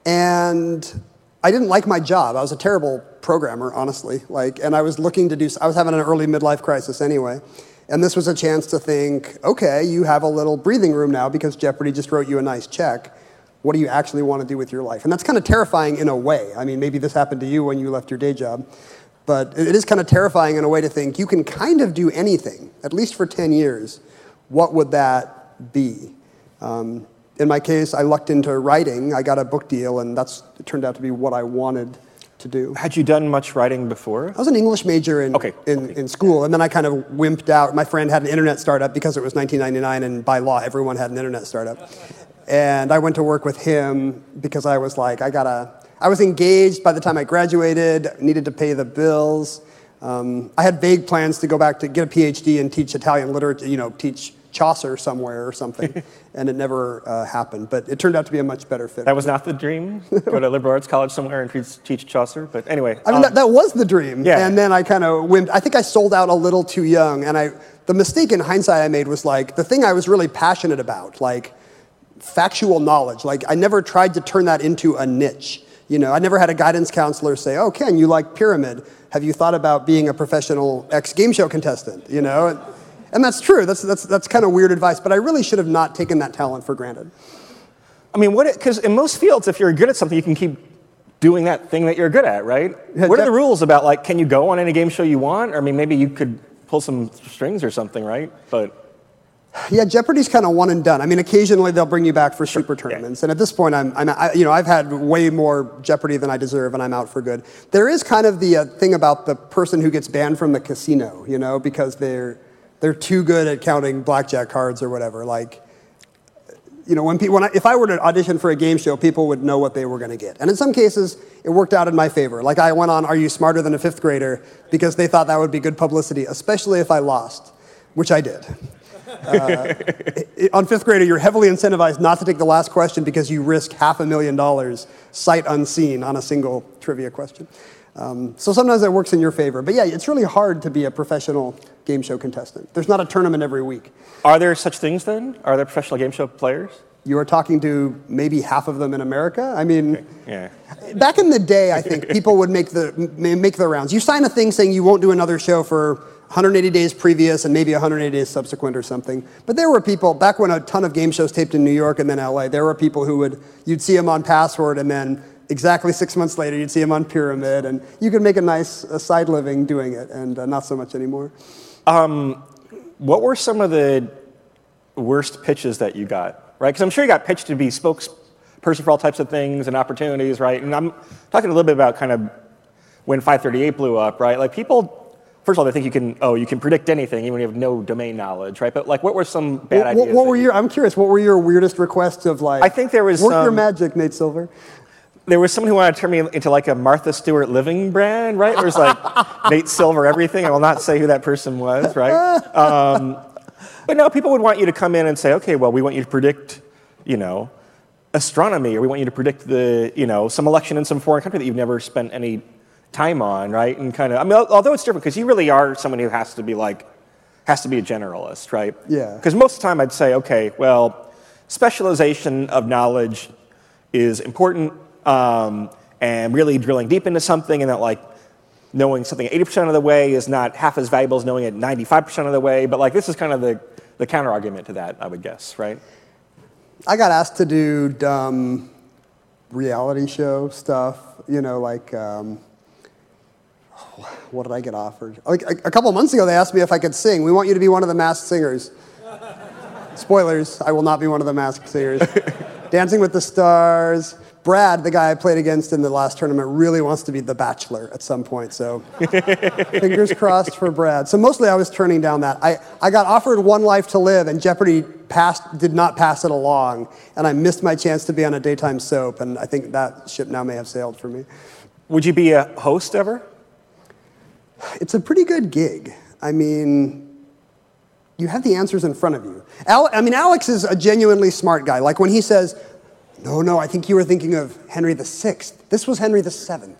and I didn't like my job. I was a terrible programmer, honestly. Like, and I was looking to do. I was having an early midlife crisis anyway, and this was a chance to think, okay, you have a little breathing room now because Jeopardy just wrote you a nice check. What do you actually want to do with your life? And that's kind of terrifying in a way. I mean, maybe this happened to you when you left your day job, but it is kind of terrifying in a way to think you can kind of do anything, at least for 10 years. What would that be? Um, in my case, I lucked into writing. I got a book deal, and that's it turned out to be what I wanted to do. Had you done much writing before? I was an English major in, Okay, in, okay. in school, and then I kind of wimped out. My friend had an internet startup because it was 1999, and by law, everyone had an internet startup. And I went to work with him because I was like, I gotta. I was engaged by the time I graduated, needed to pay the bills. Um, I had vague plans to go back to get a PhD and teach Italian literature, you know, teach Chaucer somewhere or something, and it never uh, happened. But it turned out to be a much better fit. That was not the dream. Go to liberal arts college somewhere and teach, teach Chaucer. But anyway, I mean, um, that, that was the dream. Yeah. And then I kind of wimped. I think I sold out a little too young. And I, the mistake in hindsight I made was like the thing I was really passionate about, like factual knowledge. Like I never tried to turn that into a niche. You know, I never had a guidance counselor say, "Oh, Ken, you like pyramid? Have you thought about being a professional ex game show contestant?" You know, and, that's true. That's that's that's kind of weird advice. But I really should have not taken that talent for granted. I mean, what? Because in most fields, if you're good at something, you can keep doing that thing that you're good at, right? Yeah, what are the rules about like, can you go on any game show you want? Or I mean, maybe you could pull some strings or something, right? But Yeah, Jeopardy's kind of one and done. I mean, occasionally they'll bring you back for super tournaments, and at this point, I'm, I'm I, you know, I've had way more Jeopardy than I deserve, and I'm out for good. There is kind of the uh, thing about the person who gets banned from the casino, you know, because they're they're too good at counting blackjack cards or whatever. Like, you know, when, pe- when I, if I were to audition for a game show, people would know what they were going to get. And in some cases, it worked out in my favor. Like I went on Are You Smarter Than a Fifth Grader because they thought that would be good publicity, especially if I lost, which I did. Uh, on fifth grader, you're heavily incentivized not to take the last question because you risk half a million dollars sight unseen on a single trivia question. Um, so sometimes that works in your favor. But yeah, it's really hard to be a professional game show contestant. There's not a tournament every week. are there such things then? Are there professional game show players? You are talking to maybe half of them in America. I mean, Yeah. back in the day, I think people would make the make the rounds. You sign a thing saying you won't do another show for 180 days previous and maybe 180 days subsequent or something. But there were people back when a ton of game shows taped in New York and then LA. There were people who would you'd see them on Password and then exactly six months later you'd see him on Pyramid and you could make a nice uh, side living doing it and uh, not so much anymore. What were some of the worst pitches that you got? Right? Because I'm sure you got pitched to be spokesperson for all types of things and opportunities, right? And I'm talking a little bit about kind of when 538 blew up, right? Like people, first of all, they think you can, oh, you can predict anything even when you have no domain knowledge, right? But like, what were some bad What, ideas? what, were you- your? I'm curious. What were your weirdest requests of like? I think there was work your magic, Nate Silver. There was someone who wanted to turn me into like a Martha Stewart living brand, right? There's like Nate Silver everything. I will not say who that person was, right? Um, but no, people would want you to come in and say, okay, well, we want you to predict, you know, astronomy, or we want you to predict the, you know, some election in some foreign country that you've never spent any time on, right? And kind of, I mean, although it's different because you really are someone who has to be like, has to be a generalist, right? Yeah. Because most of the time I'd say, okay, well, specialization of knowledge is important, um, and really drilling deep into something, and that like knowing something 80% of the way is not half as valuable as knowing it 95% of the way. But like this is kind of the the counter argument to that, I would guess, right? I got asked to do dumb reality show stuff, you know, like, um, what did I get offered? Like a, a couple months ago, they asked me if I could sing. We want you to be one of the masked singers. Spoilers, I will not be one of the masked singers. Dancing with the Stars. Brad, the guy I played against in the last tournament, really wants to be the Bachelor at some point. So fingers crossed for Brad. So mostly I was turning down that. I, I got offered One Life to Live, and Jeopardy passed, did not pass it along. And I missed my chance to be on a daytime soap, and I think that ship now may have sailed for me. Would you be a host ever? It's a pretty good gig. I mean, you have the answers in front of you. Al- I mean, Alex is a genuinely smart guy. Like when he says, no, no, I think you were thinking of Henry VI. This was Henry VII.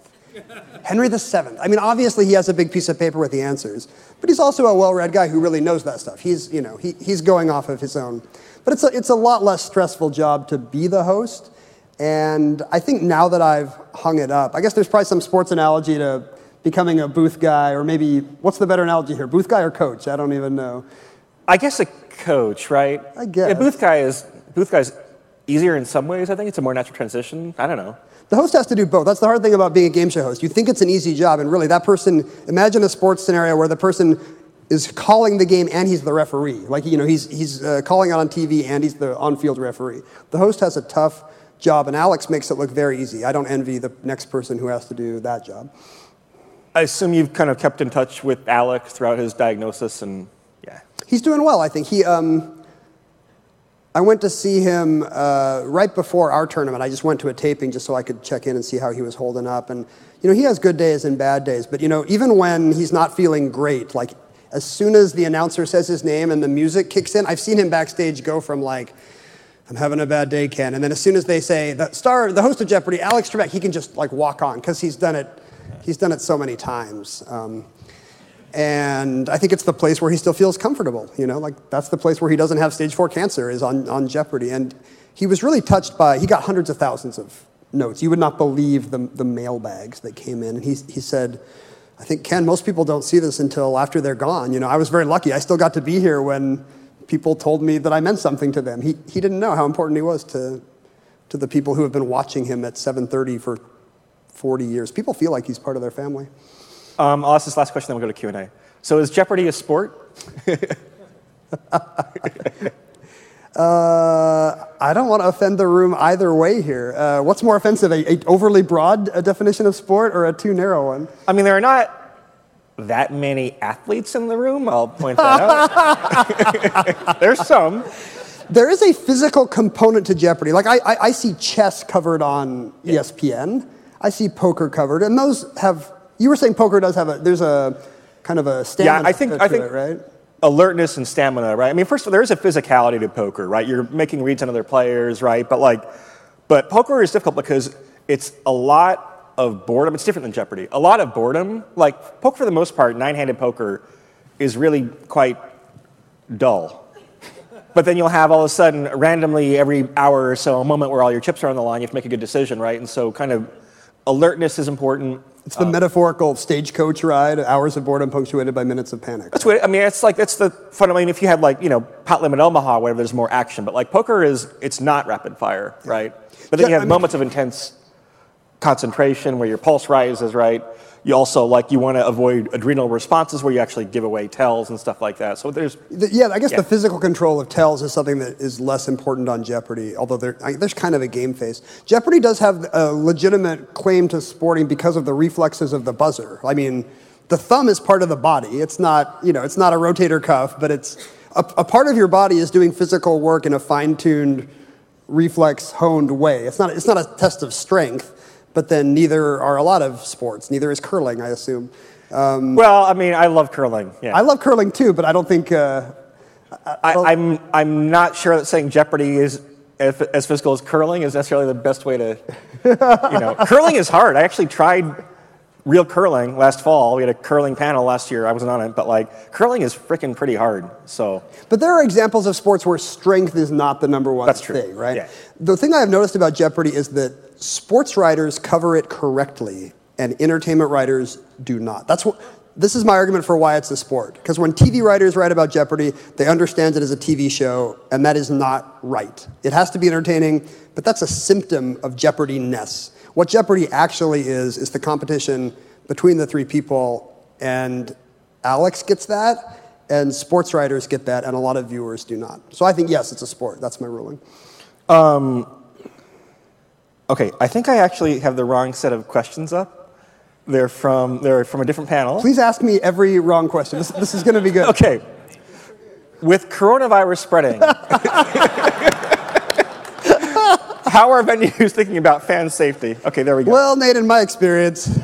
Henry VII. I mean, obviously he has a big piece of paper with the answers, but he's also a well-read guy who really knows that stuff. He's, you know, he, he's going off of his own. But it's a, it's a lot less stressful job to be the host. And I think now that I've hung it up, I guess there's probably some sports analogy to becoming a booth guy, or maybe, what's the better analogy here? Booth guy or coach? I don't even know. I guess a coach, right? I guess. Yeah, booth guy is booth guy's easier in some ways. I think it's a more natural transition. I don't know. The host has to do both. That's the hard thing about being a game show host. You think it's an easy job, and really, that person, imagine a sports scenario where the person is calling the game and he's the referee. Like, you know, he's, he's uh, calling it on TV and he's the on field referee. The host has a tough job, and Alex makes it look very easy. I don't envy the next person who has to do that job. I assume you've kind of kept in touch with Alex throughout his diagnosis, and yeah. He's doing well, I think. He, um, I went to see him uh, right before our tournament. I just went to a taping just so I could check in and see how he was holding up. And, you know, he has good days and bad days. But, you know, even when he's not feeling great, like as soon as the announcer says his name and the music kicks in, I've seen him backstage go from like, I'm having a bad day, Ken. And then as soon as they say the star, the host of Jeopardy, Alex Trebek, he can just like walk on because he's done it. He's done it so many times. Um, and I think it's the place where he still feels comfortable. You know, like that's the place where he doesn't have stage four cancer is on, on Jeopardy. And he was really touched by, he got hundreds of thousands of notes. You would not believe the, the mailbags that came in. And he, he said, I think, Ken, most people don't see this until after they're gone. You know, I was very lucky. I still got to be here when people told me that I meant something to them. He, he didn't know how important he was to, to the people who have been watching him at 7.30 for 40 years. People feel like he's part of their family. Um, I'll ask this last question, then we'll go to Q and A. So, is Jeopardy a sport? Uh, I don't want to offend the room either way here. Uh, what's more offensive, a, a overly broad uh definition of sport or a too narrow one? I mean, there are not that many athletes in the room. I'll point that out. There's some. There is a physical component to Jeopardy. Like I, I, I see chess covered on E ESPN. I see poker covered, and those have. You were saying poker does have a. There's a kind of a stamina. Yeah, I think to I think it, right. alertness and stamina, right? I mean, first of all, there is a physicality to poker, right? You're making reads on other players, right? But like, but poker is difficult because it's a lot of boredom. It's different than Jeopardy. A lot of boredom. Like poker, for the most part, nine-handed poker is really quite dull. But then you'll have all of a sudden, randomly, every hour or so, a moment where all your chips are on the line. You have to make a good decision, right? And so, kind of, alertness is important. It's the metaphorical stagecoach ride, hours of boredom punctuated by minutes of panic. That's what I mean. It's like that's the fun. I mean, if you had like you know pot limit Omaha, whatever, there's more action. But like poker is, it's not rapid fire, right? But then Yeah, you have I mean- moments of intense concentration where your pulse rises, right? You also like you want to avoid adrenal responses where you actually give away tells and stuff like that. So there's The- yeah, I guess Yeah. the physical control of tells is something that is less important on Jeopardy, although there, I, there's kind of a game face. Jeopardy does have a legitimate claim to sporting because of the reflexes of the buzzer. I mean, the thumb is part of the body. It's not, you know, it's not a rotator cuff, but it's a, a part of your body is doing physical work in a fine-tuned, reflex-honed way. It's not, it's not a test of strength, but then neither are a lot of sports. Neither is curling, I assume. well, I mean, I love curling. Yeah, I love curling too, but I don't think. Uh, I, I'm I'm not sure that saying Jeopardy is as as physical as curling is necessarily the best way to, you know, curling is hard. I actually tried real curling last fall. We had a curling panel last year. I wasn't on it, but like curling is freaking pretty hard. So But there are examples of sports where strength is not the number one That's true. thing, right? Yeah. The thing I have noticed about Jeopardy is that sports writers cover it correctly and entertainment writers do not. That's what this is my argument for why it's a sport. Because when TV writers write about Jeopardy, they understand it as a TV show, and that is not right. It has to be entertaining, but that's a symptom of Jeopardy-ness. What Jeopardy actually is, is the competition between the three people, and Alex gets that, and sports writers get that, and a lot of viewers do not. So I think, yes, it's a sport. That's my ruling. Um, okay, I think I actually have the wrong set of questions up. They're from they're from a different panel. Please ask me every wrong question. This, this is going to be good. Okay. With coronavirus spreading, how are venues thinking about fan safety? Okay, there we go. Well, Nate, in my experience,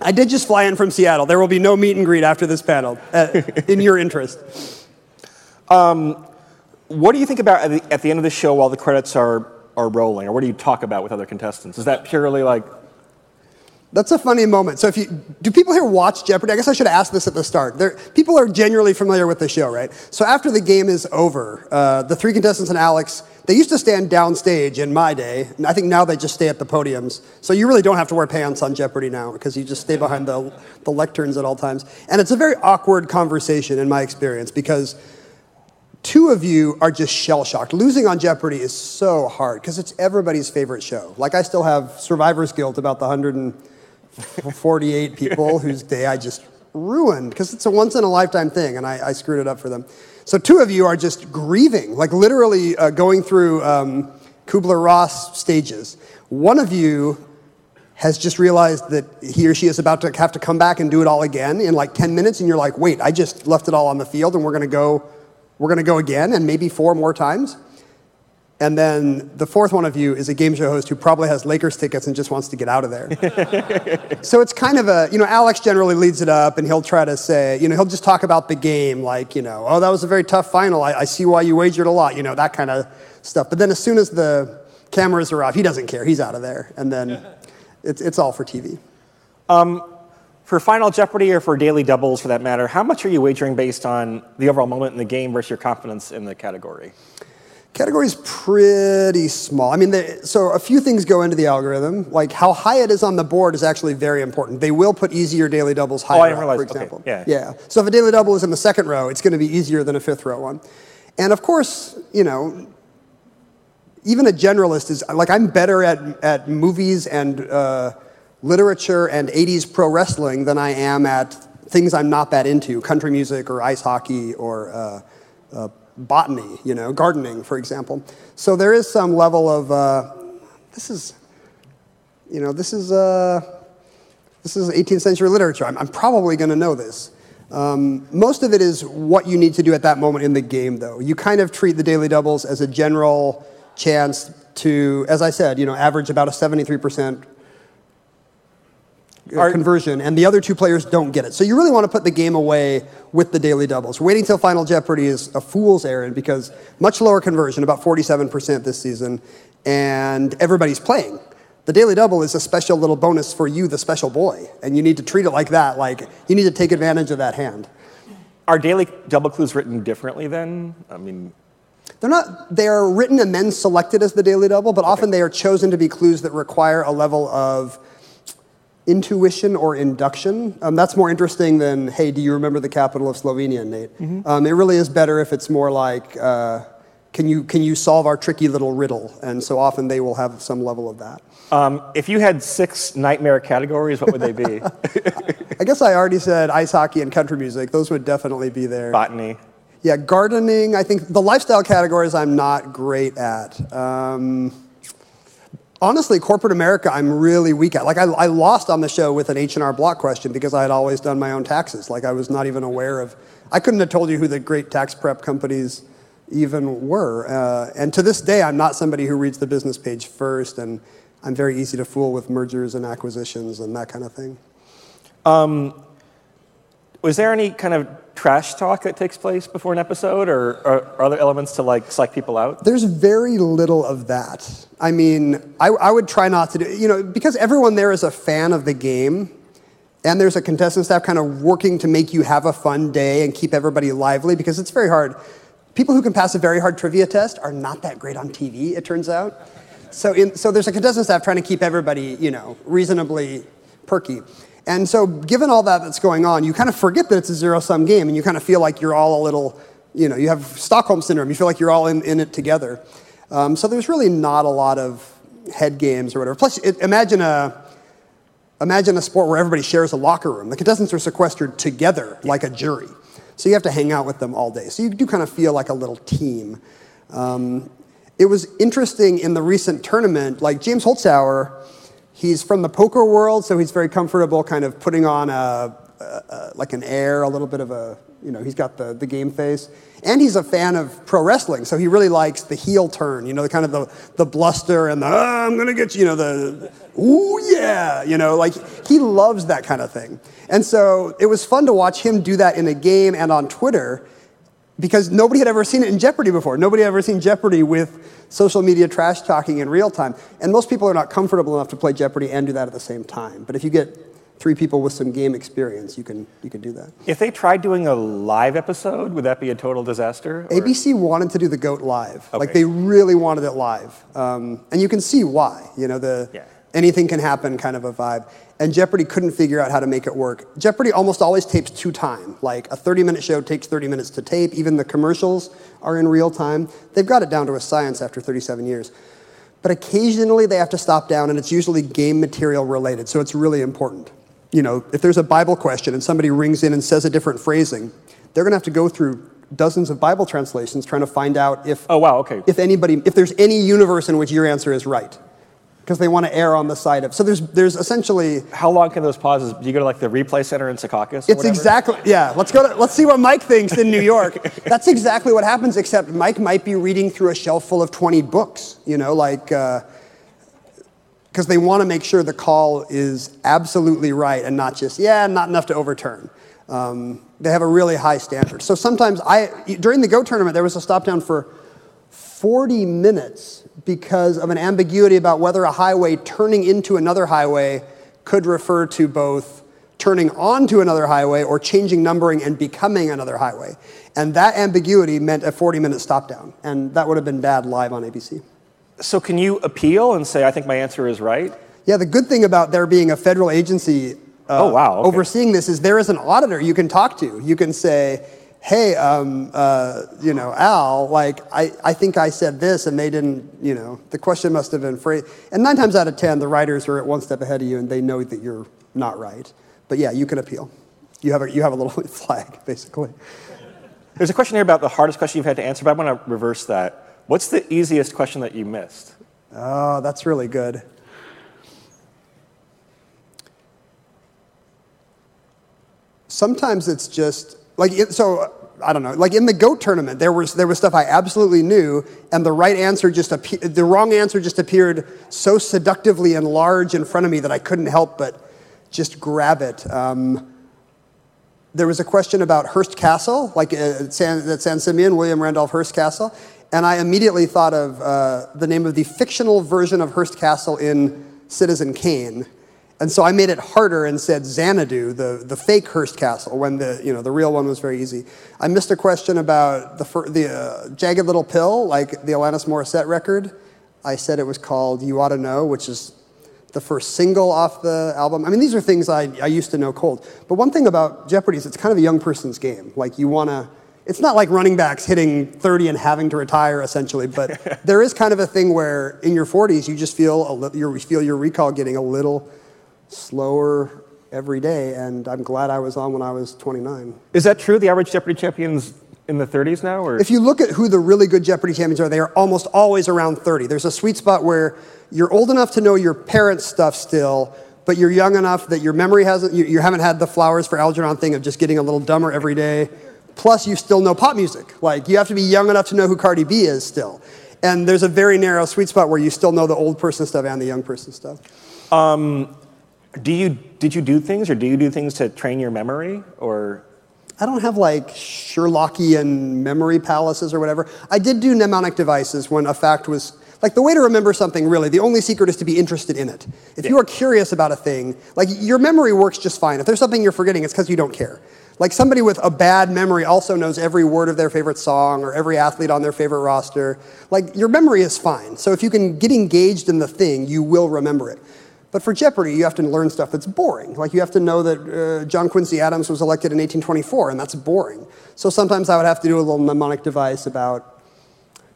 I did just fly in from Seattle. There will be no meet and greet after this panel, uh, in your interest. What do you think about at the, at the end of the show while the credits are, are rolling? Or what do you talk about with other contestants? Is that purely like, That's a funny moment. So, if you do, people here watch Jeopardy? I guess I should ask this at the start. There, people are generally familiar with the show, right? So, after the game is over, uh, the three contestants and Alex, they used to stand downstage in my day. And I think now they just stay at the podiums. So, you really don't have to wear pants on Jeopardy now because you just stay behind the, the lecterns at all times. And it's a very awkward conversation in my experience because two of you are just shell shocked. Losing on Jeopardy is so hard because it's everybody's favorite show. Like, I still have survivor's guilt about the 148 people whose day I just ruined because it's a once in a lifetime thing and I, I screwed it up for them. So, two of you are just grieving, like literally uh, going through um, Kubler Ross stages. One of you has just realized that he or she is about to have to come back and do it all again in like 10 minutes and you're like wait i just left it all on the field and we're going to go we're going to go again and maybe four more times. And then the fourth one of you is a game show host who probably has lakers tickets and just wants to get out of there. So it's kind of a you know alex generally leads it up and he'll try to say you know he'll just talk about the game like you know oh that was a very tough final. I, I see why you wagered a lot you know that kind of stuff. But then as soon as the cameras are off he doesn't care. He's out of there. And then it's, it's all for tv um, for Final Jeopardy or for Daily Doubles for that matter, how much are you wagering based on the overall moment in the game versus your confidence in the category? Category is pretty small. I mean, they, so a few things go into the algorithm. Like how high it is on the board is actually very important. They will put easier daily doubles higher, Oh, I didn't realize- for okay, example. yeah. Yeah. So if a daily double is in the second row, it's going to be easier than a fifth row one. And of course, you know, even a generalist is like I'm better at at movies and uh, literature and 80s pro wrestling than I am at things I'm not that into, country music or ice hockey or uh, uh, botany, you know, gardening, for example. So there is some level of uh, this is, you know, this is uh, this is 18th century literature. I'm, I'm probably going to know this. Um, most of it is what you need to do at that moment in the game, though. You kind of treat the daily doubles as a general chance to, as I said, you know, average about a 73% Uh, are- conversion, and the other two players don't get it. So you really want to put the game away with the daily doubles. Waiting till Final Jeopardy is a fool's errand because much lower conversion, about 47% this season, and everybody's playing. The daily double is a special little bonus for you, the special boy, and you need to treat it like that. Like you need to take advantage of that hand. Are daily double clues written differently then? I mean, They're not. They are written and then selected as the daily double, but often they are chosen to be clues that require a level of intuition or induction. Um, that's more interesting than, hey, do you remember the capital of Slovenia, Nate? Um, it really is better if it's more like, uh, can you can you solve our tricky little riddle? And so often they will have some level of that. um, if you had six nightmare categories, what would they be? I guess I already said ice hockey and country music. Those would definitely be there. Botany. Yeah, gardening. I think the lifestyle categories I'm not great at. Um, honestly, corporate America, I'm really weak at. Like I, I lost on the show with an H and R Block question because I had always done my own taxes. Like I was not even aware of. I couldn't have told you who the great tax prep companies even were. Uh, and to this day, I'm not somebody who reads the business page first, and I'm very easy to fool with mergers and acquisitions and that kind of thing. Was there any kind of trash talk that takes place before an episode, or, or are there elements to like psych people out? There's very little of that. I mean, I, I would try not to do, you know, because everyone there is a fan of the game, and there's a contestant staff kind of working to make you have a fun day and keep everybody lively because it's very hard. People who can pass a very hard trivia test are not that great on TV, it turns out. So, in, so there's a contestant staff trying to keep everybody, you know, reasonably perky. And so, given all that that's going on, you kind of forget that it's a zero sum game and you kind of feel like you're all a little, you know, you have Stockholm syndrome. You feel like you're all in, in it together. Um, so, there's really not a lot of head games or whatever. Plus, it, imagine, a, imagine a sport where everybody shares a locker room. The contestants are sequestered together like a jury. So, you have to hang out with them all day. So, you do kind of feel like a little team. Um, it was interesting in the recent tournament, like James Holzhauer He's from the poker world, so he's very comfortable kind of putting on a, a, a, like an air, a little bit of a, you know, he's got the, the game face. And he's a fan of pro wrestling, so he really likes the heel turn, you know, the kind of the, the bluster and the, oh, I'm gonna get you, you know, the, ooh, yeah, you know, like he loves that kind of thing. And so it was fun to watch him do that in a game and on Twitter because nobody had ever seen it in Jeopardy before. Nobody had ever seen Jeopardy with social media trash talking in real time. And most people are not comfortable enough to play Jeopardy and do that at the same time. But if you get three people with some game experience, you can, you can do that. If they tried doing a live episode, would that be a total disaster? Or? ABC wanted to do the GOAT live. Okay. Like they really wanted it live. Um, and you can see why. You know, the yeah. anything can happen kind of a vibe and Jeopardy couldn't figure out how to make it work. Jeopardy almost always tapes two time. Like a 30 minute show takes 30 minutes to tape. Even the commercials are in real time. They've got it down to a science after 37 years. But occasionally they have to stop down, and it's usually game material related, so it's really important. You know, if there's a Bible question and somebody rings in and says a different phrasing, they're going to have to go through dozens of Bible translations trying to find out if oh wow okay if anybody if there's any universe in which your answer is right because they want to err on the side of. So there's there's essentially. How long can those pauses? Do you go to like the replay center in Secaucus? It's exactly yeah. Let's go to let's see what Mike thinks in New York. That's exactly what happens. Except Mike might be reading through a shelf full of 20 books. You know, like. because uh, they want to make sure the call is absolutely right and not just yeah, not enough to overturn. Um, they have a really high standard. So sometimes I during the GOAT tournament there was a stop down for 40 minutes because of an ambiguity about whether a highway turning into another highway could refer to both turning onto another highway or changing numbering and becoming another highway. And that ambiguity meant a 40 minute stop down. And that would have been bad live on ABC. So, can you appeal and say, I think my answer is right? Yeah, the good thing about there being a federal agency uh, oh, wow, okay. overseeing this is there is an auditor you can talk to. You can say, hey, um, uh, you know, Al, like, I, I think I said this and they didn't, you know, the question must have been phrased. And nine times out of 10, the writers are at one step ahead of you and they know that you're not right. But yeah, you can appeal. You have a, you have a little flag, basically. There's a question here about the hardest question you've had to answer, but I want to reverse that. What's the easiest question that you missed? Oh, that's really good. Sometimes it's just like, so I don't know. Like in the goat tournament, there was there was stuff I absolutely knew, and the right answer just appeared. The wrong answer just appeared so seductively and large in front of me that I couldn't help but just grab it. Um, there was a question about Hearst Castle, like uh, San, at San Simeon, William Randolph Hearst Castle, and I immediately thought of uh, the name of the fictional version of Hearst Castle in Citizen Kane. And so I made it harder and said Xanadu, the, the fake Hearst Castle, when the, you know, the real one was very easy. I missed a question about the, the uh, Jagged Little Pill, like the Alanis Morissette record. I said it was called You Ought to Know, which is the first single off the album. I mean, these are things I, I used to know cold. But one thing about Jeopardy is it's kind of a young person's game. Like, you want to, it's not like running backs hitting 30 and having to retire, essentially, but there is kind of a thing where in your 40s, you just feel, a, you feel your recall getting a little slower every day, and I'm glad I was on when I was 29. Is that true? The average Jeopardy champion's in the 30s now? Or? If you look at who the really good Jeopardy champions are, they are almost always around 30. There's a sweet spot where you're old enough to know your parents' stuff still, but you're young enough that your memory hasn't, you, you haven't had the flowers for Algernon thing of just getting a little dumber every day. Plus, you still know pop music. Like, you have to be young enough to know who Cardi B is still. And there's a very narrow sweet spot where you still know the old person stuff and the young person stuff. Um, do you, did you do things or do you do things to train your memory or? I don't have like Sherlockian memory palaces or whatever. I did do mnemonic devices when a fact was like the way to remember something really the only secret is to be interested in it. If you are curious about a thing like your memory works just fine. If there's something you're forgetting it's because you don't care. Like somebody with a bad memory also knows every word of their favorite song or every athlete on their favorite roster. Like your memory is fine. So if you can get engaged in the thing you will remember it but for Jeopardy, you have to learn stuff that's boring. Like you have to know that uh, John Quincy Adams was elected in 1824, and that's boring. So sometimes I would have to do a little mnemonic device about.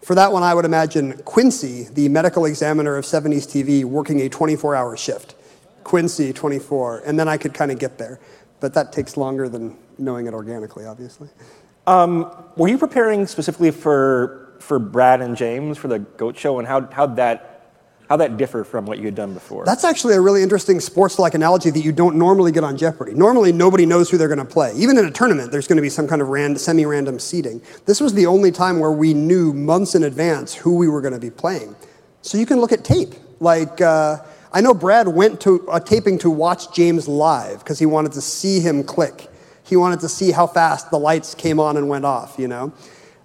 For that one, I would imagine Quincy, the medical examiner of 70s TV, working a 24 hour shift. Quincy, 24. And then I could kind of get there. But that takes longer than knowing it organically, obviously. Um, were you preparing specifically for, for Brad and James for the GOAT show, and how, how'd that how that differ from what you had done before? That's actually a really interesting sports-like analogy that you don't normally get on Jeopardy. Normally, nobody knows who they're going to play. Even in a tournament, there's going to be some kind of rand- semi-random seeding. This was the only time where we knew months in advance who we were going to be playing. So you can look at tape. Like, uh, I know Brad went to a taping to watch James live because he wanted to see him click. He wanted to see how fast the lights came on and went off, you know?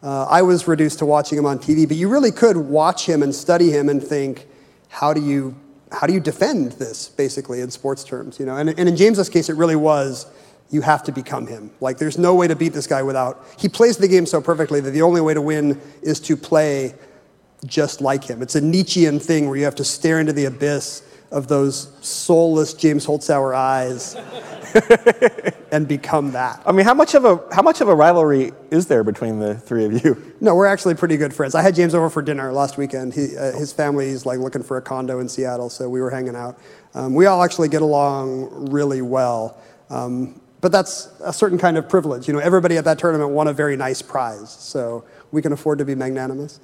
Uh, I was reduced to watching him on TV, but you really could watch him and study him and think, how do you how do you defend this basically in sports terms you know? And, and in james's case it really was you have to become him. Like there's no way to beat this guy without he plays the game so perfectly that the only way to win is to play just like him. It's a nietzschean thing where you have to stare into the abyss of those soulless james holzhauer eyes and become that. I mean, how much of a how much of a rivalry is there between the three of you? No, we're actually pretty good friends. I had James over for dinner last weekend. He, uh, his family is like looking for a condo in Seattle, so we were hanging out. Um, we all actually get along really well. Um, but that's a certain kind of privilege. You know, everybody at that tournament won a very nice prize, so we can afford to be magnanimous.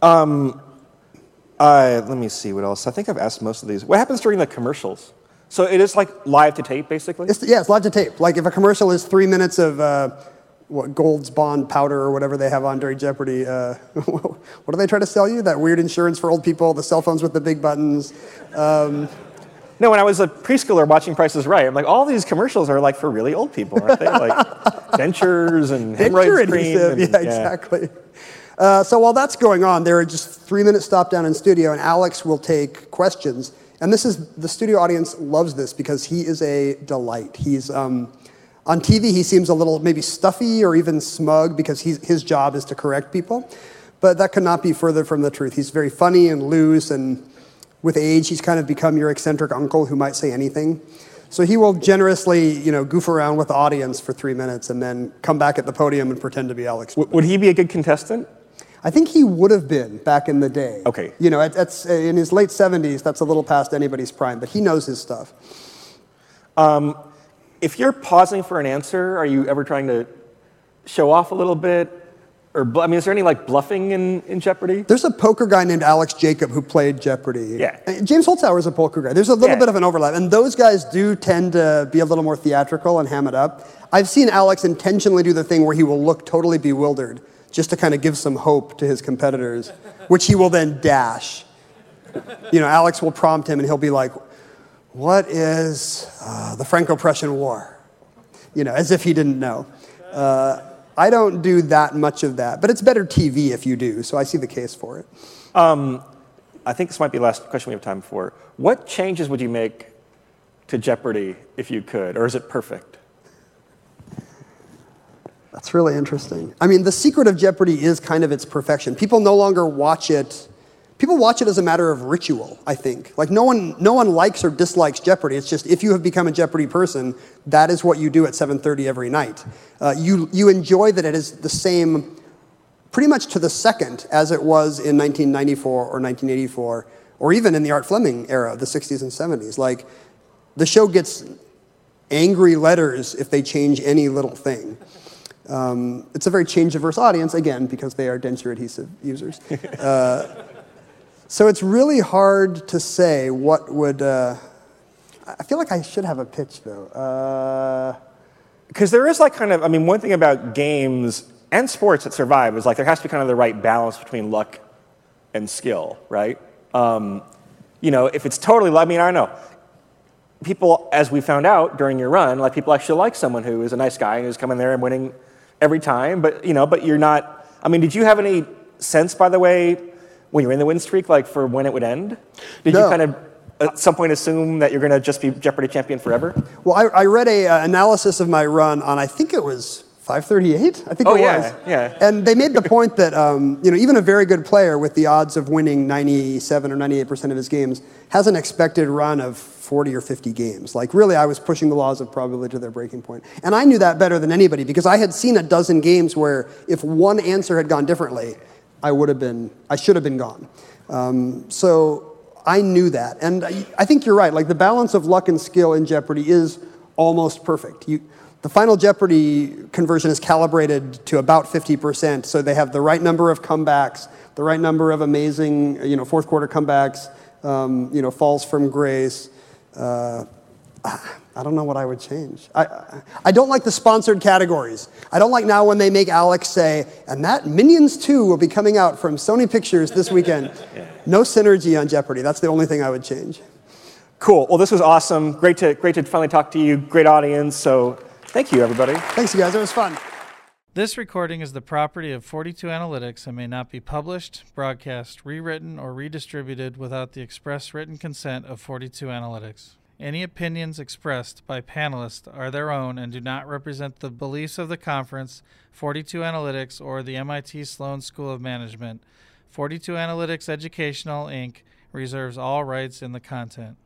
Um, uh, let me see what else. I think I've asked most of these. What happens during the commercials? So it is like live to tape, basically? It's, yeah, it's live to tape. Like if a commercial is three minutes of uh, what Gold's Bond powder or whatever they have on during Jeopardy, uh, what do they try to sell you? That weird insurance for old people, the cell phones with the big buttons. Um, no, when I was a preschooler watching Prices Right, I'm like, all these commercials are like for really old people, aren't they? Like dentures and hemorrhoid cream. And, yeah, yeah, exactly. Uh, so while that's going on, there are just three minute stop down in studio, and Alex will take questions. And this is, the studio audience loves this because he is a delight. He's, um, on TV, he seems a little maybe stuffy or even smug because his job is to correct people. But that could not be further from the truth. He's very funny and loose, and with age, he's kind of become your eccentric uncle who might say anything. So he will generously, you know, goof around with the audience for three minutes and then come back at the podium and pretend to be Alex. Would he be a good contestant? I think he would have been back in the day. Okay. You know, that's in his late 70s, that's a little past anybody's prime, but he knows his stuff. Um, if you're pausing for an answer, are you ever trying to show off a little bit? Or, I mean, is there any like bluffing in, in Jeopardy? There's a poker guy named Alex Jacob who played Jeopardy. Yeah. James Holzhauer is a poker guy. There's a little yeah. bit of an overlap. And those guys do tend to be a little more theatrical and ham it up. I've seen Alex intentionally do the thing where he will look totally bewildered just to kind of give some hope to his competitors, which he will then dash. You know, Alex will prompt him and he'll be like, What is uh, the Franco Prussian War? You know, as if he didn't know. Uh, I don't do that much of that, but it's better TV if you do, so I see the case for it. Um, I think this might be the last question we have time for. What changes would you make to Jeopardy if you could, or is it perfect? That's really interesting. I mean, the secret of Jeopardy is kind of its perfection. People no longer watch it. People watch it as a matter of ritual, I think. Like no one no one likes or dislikes Jeopardy. It's just if you have become a Jeopardy person, that is what you do at 7:30 every night. Uh, you you enjoy that it is the same pretty much to the second as it was in 1994 or 1984 or even in the Art Fleming era, the 60s and 70s. Like the show gets angry letters if they change any little thing. Um, it's a very change averse audience, again, because they are denture adhesive users. Uh, so it's really hard to say what would. Uh, I feel like I should have a pitch, though. Because uh, there is like kind of, I mean, one thing about games and sports that survive is like there has to be kind of the right balance between luck and skill, right? Um, you know, if it's totally, I mean, I don't know. people, as we found out during your run, like people actually like someone who is a nice guy and who's coming there and winning every time. But you know, but you're not. I mean, did you have any sense, by the way, when you were in the win streak, like for when it would end? Did No. you kind of at some point assume that you're going to just be Jeopardy champion forever? Well, I, I read a uh, analysis of my run on I think it was 538. I think Oh, it yeah, was. yeah. And they made the point that um, you know even a very good player with the odds of winning 97 or 98 percent of his games has an expected run of 40 or 50 games. Like really, I was pushing the laws of probability to their breaking point, and I knew that better than anybody because I had seen a dozen games where if one answer had gone differently, I would have been I should have been gone. Um, so. I knew that. And I, I think you're right. Like the balance of luck and skill in Jeopardy is almost perfect. You, the final Jeopardy conversion is calibrated to about 50%, so they have the right number of comebacks, the right number of amazing, you know, fourth quarter comebacks, um, you know, falls from grace. Uh, I don't know what I would change. I, I- don't like the sponsored categories. I don't like now when they make Alex say, and that Minions 2 will be coming out from Sony Pictures this weekend. No synergy on Jeopardy. That's the only thing I would change. Cool. Well, this was awesome. Great to great to finally talk to you. Great audience. So thank you, everybody. Thanks, you guys. It was fun. This recording is the property of 42 Analytics and may not be published, broadcast, rewritten, or redistributed without the express written consent of 42 Analytics. Any opinions expressed by panelists are their own and do not represent the beliefs of the conference, 42 Analytics, or the MIT Sloan School of Management. 42 Analytics Educational, Inc. reserves all rights in the content.